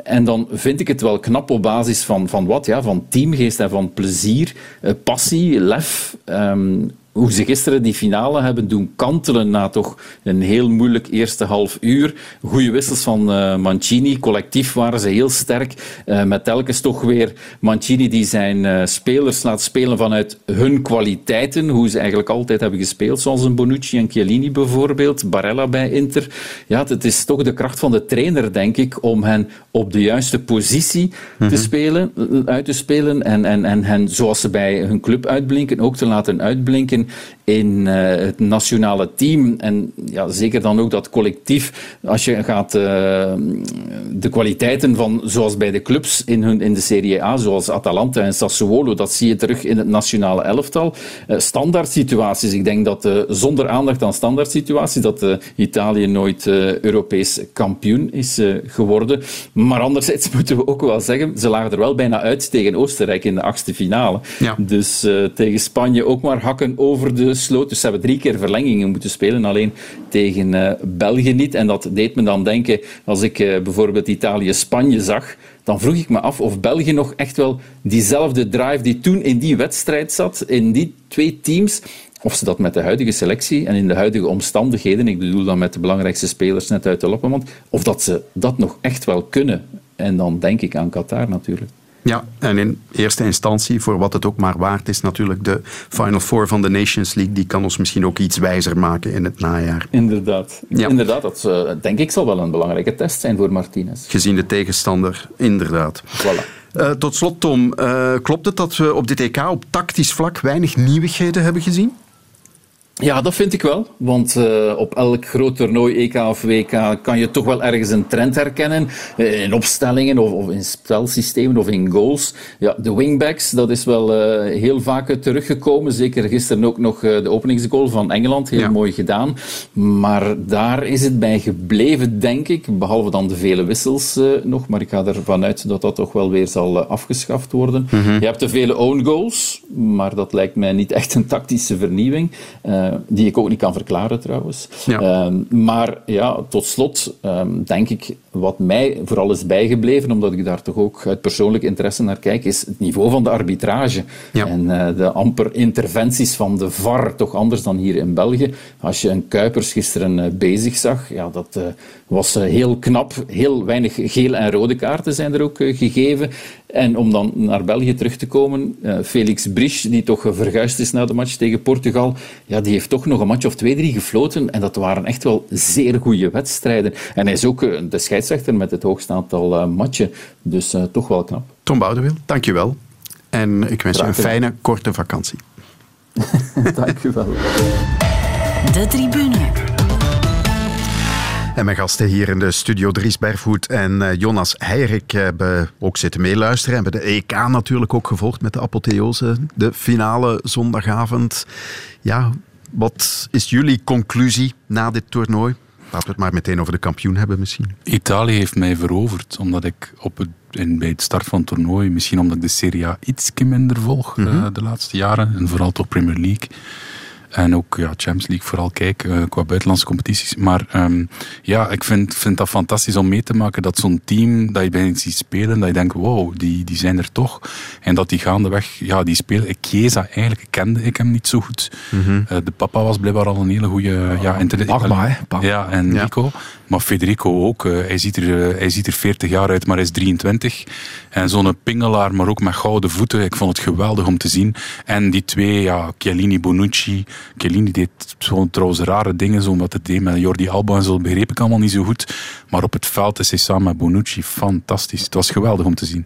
En dan vind ik het wel knap op basis van, van wat? Ja, van teamgeest en van plezier, uh, passie, lef. Um, hoe ze gisteren die finale hebben doen kantelen na toch een heel moeilijk eerste half uur. Goede wissels van uh, Mancini. Collectief waren ze heel sterk. Uh, met telkens toch weer Mancini die zijn uh, spelers laat spelen vanuit hun kwaliteiten. Hoe ze eigenlijk altijd hebben gespeeld. Zoals een Bonucci en Chiellini bijvoorbeeld. Barella bij Inter. Ja, het is toch de kracht van de trainer, denk ik, om hen op de juiste positie mm-hmm. te spelen, uit te spelen. En, en, en hen, zoals ze bij hun club uitblinken, ook te laten uitblinken in uh, het nationale team. En ja, zeker dan ook dat collectief. Als je gaat uh, de kwaliteiten van, zoals bij de clubs in, hun, in de Serie A, zoals Atalanta en Sassuolo, dat zie je terug in het nationale elftal. Uh, standaard situaties. Ik denk dat zonder aandacht aan standaard situaties, dat Italië nooit Europees kampioen is geworden. Maar anderzijds moeten we ook wel zeggen, ze lagen er wel bijna uit tegen Oostenrijk in de achtste finale. Ja. Dus tegen Spanje ook maar hakken over de sloot. Dus ze hebben drie keer verlengingen moeten spelen, alleen tegen uh, België niet. En dat deed me dan denken, als ik uh, bijvoorbeeld Italië-Spanje zag, dan vroeg ik me af of België nog echt wel diezelfde drive die toen in die wedstrijd zat, in die twee teams, of ze dat met de huidige selectie en in de huidige omstandigheden, ik bedoel dan met de belangrijkste spelers net uit de Loppenmond, of dat ze dat nog echt wel kunnen. En dan denk ik aan Qatar natuurlijk. Ja, en in eerste instantie, voor wat het ook maar waard is, natuurlijk de Final Four van de Nations League, die kan ons misschien ook iets wijzer maken in het najaar. Inderdaad. Ja. Inderdaad, dat uh, denk ik zal wel een belangrijke test zijn voor Martinez. Gezien de tegenstander, inderdaad. Voilà. Uh, tot slot, Tom, uh, klopt het dat we op dit EK op tactisch vlak weinig nieuwigheden hebben gezien? Ja, dat vind ik wel. Want uh, op elk groot toernooi, EK of WK, kan je toch wel ergens een trend herkennen. Uh, in opstellingen of, of, in spelsystemen of in goals. Ja, de wingbacks, dat is wel uh, heel vaak teruggekomen. Zeker gisteren ook nog de openingsgoal van Engeland. Heel ja. mooi gedaan. Maar daar is het bij gebleven, denk ik. Behalve dan de vele wissels nog. Maar ik ga ervan uit dat dat toch wel weer zal afgeschaft worden. Mm-hmm. Je hebt de vele own goals. Maar dat lijkt mij niet echt een tactische vernieuwing. Die ik ook niet kan verklaren trouwens. Ja. Um, maar ja, tot slot um, denk ik, wat mij vooral is bijgebleven, omdat ik daar toch ook uit persoonlijk interesse naar kijk, is het niveau van de arbitrage. Ja. En uh, de amper interventies van de VAR, toch anders dan hier in België. Als je een Kuipers gisteren uh, bezig zag, ja, dat uh, was heel knap. Heel weinig gele en rode kaarten zijn er ook gegeven. En om dan naar België terug te komen, Felix Brisch, die toch verguisd is na de match tegen Portugal, ja, die heeft toch nog een match of twee, drie gefloten. En dat waren echt wel zeer goede wedstrijden. En hij is ook de scheidsrechter met het hoogste aantal uh, matchen. Dus uh, toch wel knap. Tom Boudewil, dankjewel. En ik wens je een fijne, korte vakantie. Dank u wel. De tribune. En mijn gasten hier in de studio, Dries Bervoet en Jonas Heirik, hebben ook zitten meeluisteren. Hebben de EK natuurlijk ook gevolgd met de apotheose. De finale zondagavond. Ja, wat is jullie conclusie na dit toernooi? Laten we het maar meteen over de kampioen hebben misschien. Italië heeft mij veroverd, omdat ik op het, in, bij het start van het toernooi, misschien omdat ik de Serie A iets minder volg mm-hmm. uh, de laatste jaren, en vooral toch Premier League. En ook ja, Champions League vooral kijk, uh, qua buitenlandse competities. Maar um, ja, ik vind, vind dat fantastisch om mee te maken dat zo'n team, dat je bij ziet spelen, dat je denkt, wow, die, die zijn er toch. En dat die gaandeweg, ja, die spelen. Chiesa, eigenlijk kende ik hem niet zo goed. Mm-hmm. Uh, de papa was blijkbaar al een hele goede... Ja, Pagma, hè? Ja, en ja. Maar Federico ook. hij, ziet er, hij ziet er 40 jaar uit, maar hij is 23. En zo'n pingelaar, maar ook met gouden voeten. Ik vond het geweldig om te zien. En die twee, ja, Chiellini, Bonucci... Chiellini deed zo'n trouwens rare dingen, zo wat het deed met Jordi Alba en zo, begreep ik allemaal niet zo goed. Maar op het veld is hij samen met Bonucci fantastisch. Het was geweldig om te zien.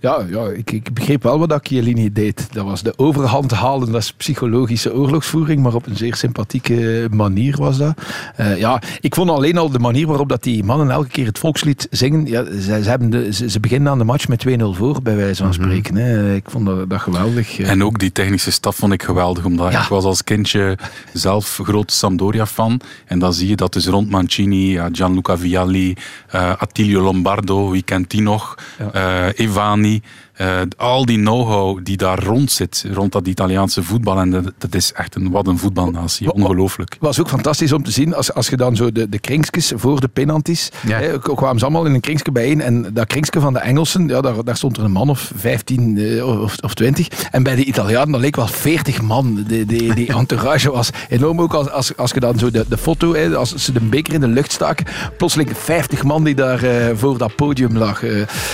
Ja, ja ik, ik begreep wel wat dat Chiellini deed. Dat was de overhand halen, dat is psychologische oorlogsvoering, maar op een zeer sympathieke manier was dat. Uh, ja, ik vond alleen al de manier waarop dat die mannen elke keer het volkslied zingen. Ja, ze, ze, hebben de, ze, ze beginnen aan de match met 2-0 voor, bij wijze van spreken. Mm -hmm. hè. Ik vond dat, dat geweldig. En ook die technische staf vond ik geweldig, omdat ja. ik was als kindje zelf grote Sampdoria-fan. En dan zie je dat dus rond Mancini, Gianluca Vialli, uh, Attilio Lombardo, wie kent die nog? Ja. Uh, Evani. Uh, al die know-how die daar rond zit, rond dat Italiaanse voetbal. En dat, dat is echt een, wat een voetbalnatie. Ongelooflijk. Het was ook fantastisch om te zien, als, als je dan zo de, de kringskes voor de penalties, ja. hè, kwamen ze allemaal in een kringske bijeen. En dat kringske van de Engelsen, ja, daar, daar stond er een man of 15 uh, of, of 20. En bij de Italianen, dat leek wel 40 man. Die, die, die entourage was enorm ook als, als, als je dan zo de, de foto, hè, als ze de beker in de lucht staken, plotseling 50 man die daar uh, voor dat podium lag.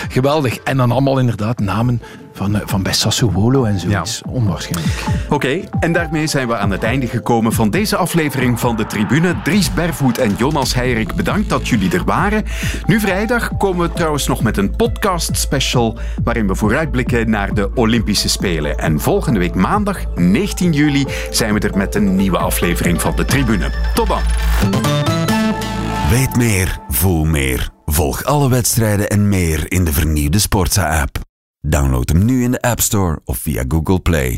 geweldig. En dan allemaal inderdaad namen van, van bij Sassuolo en zoiets. Ja. Onwaarschijnlijk. Oké, okay, en daarmee zijn we aan het einde gekomen van deze aflevering van de Tribune. Dries Bervoet en Jonas Heirik, bedankt dat jullie er waren. Nu vrijdag komen we trouwens nog met een podcast special waarin we vooruitblikken naar de Olympische Spelen. En volgende week maandag, 19 juli, zijn we er met een nieuwe aflevering van de Tribune. Tot dan. Weet meer, voel meer. Volg alle wedstrijden en meer in de vernieuwde Sportsa-app. Download hem nu in de App Store of via Google Play.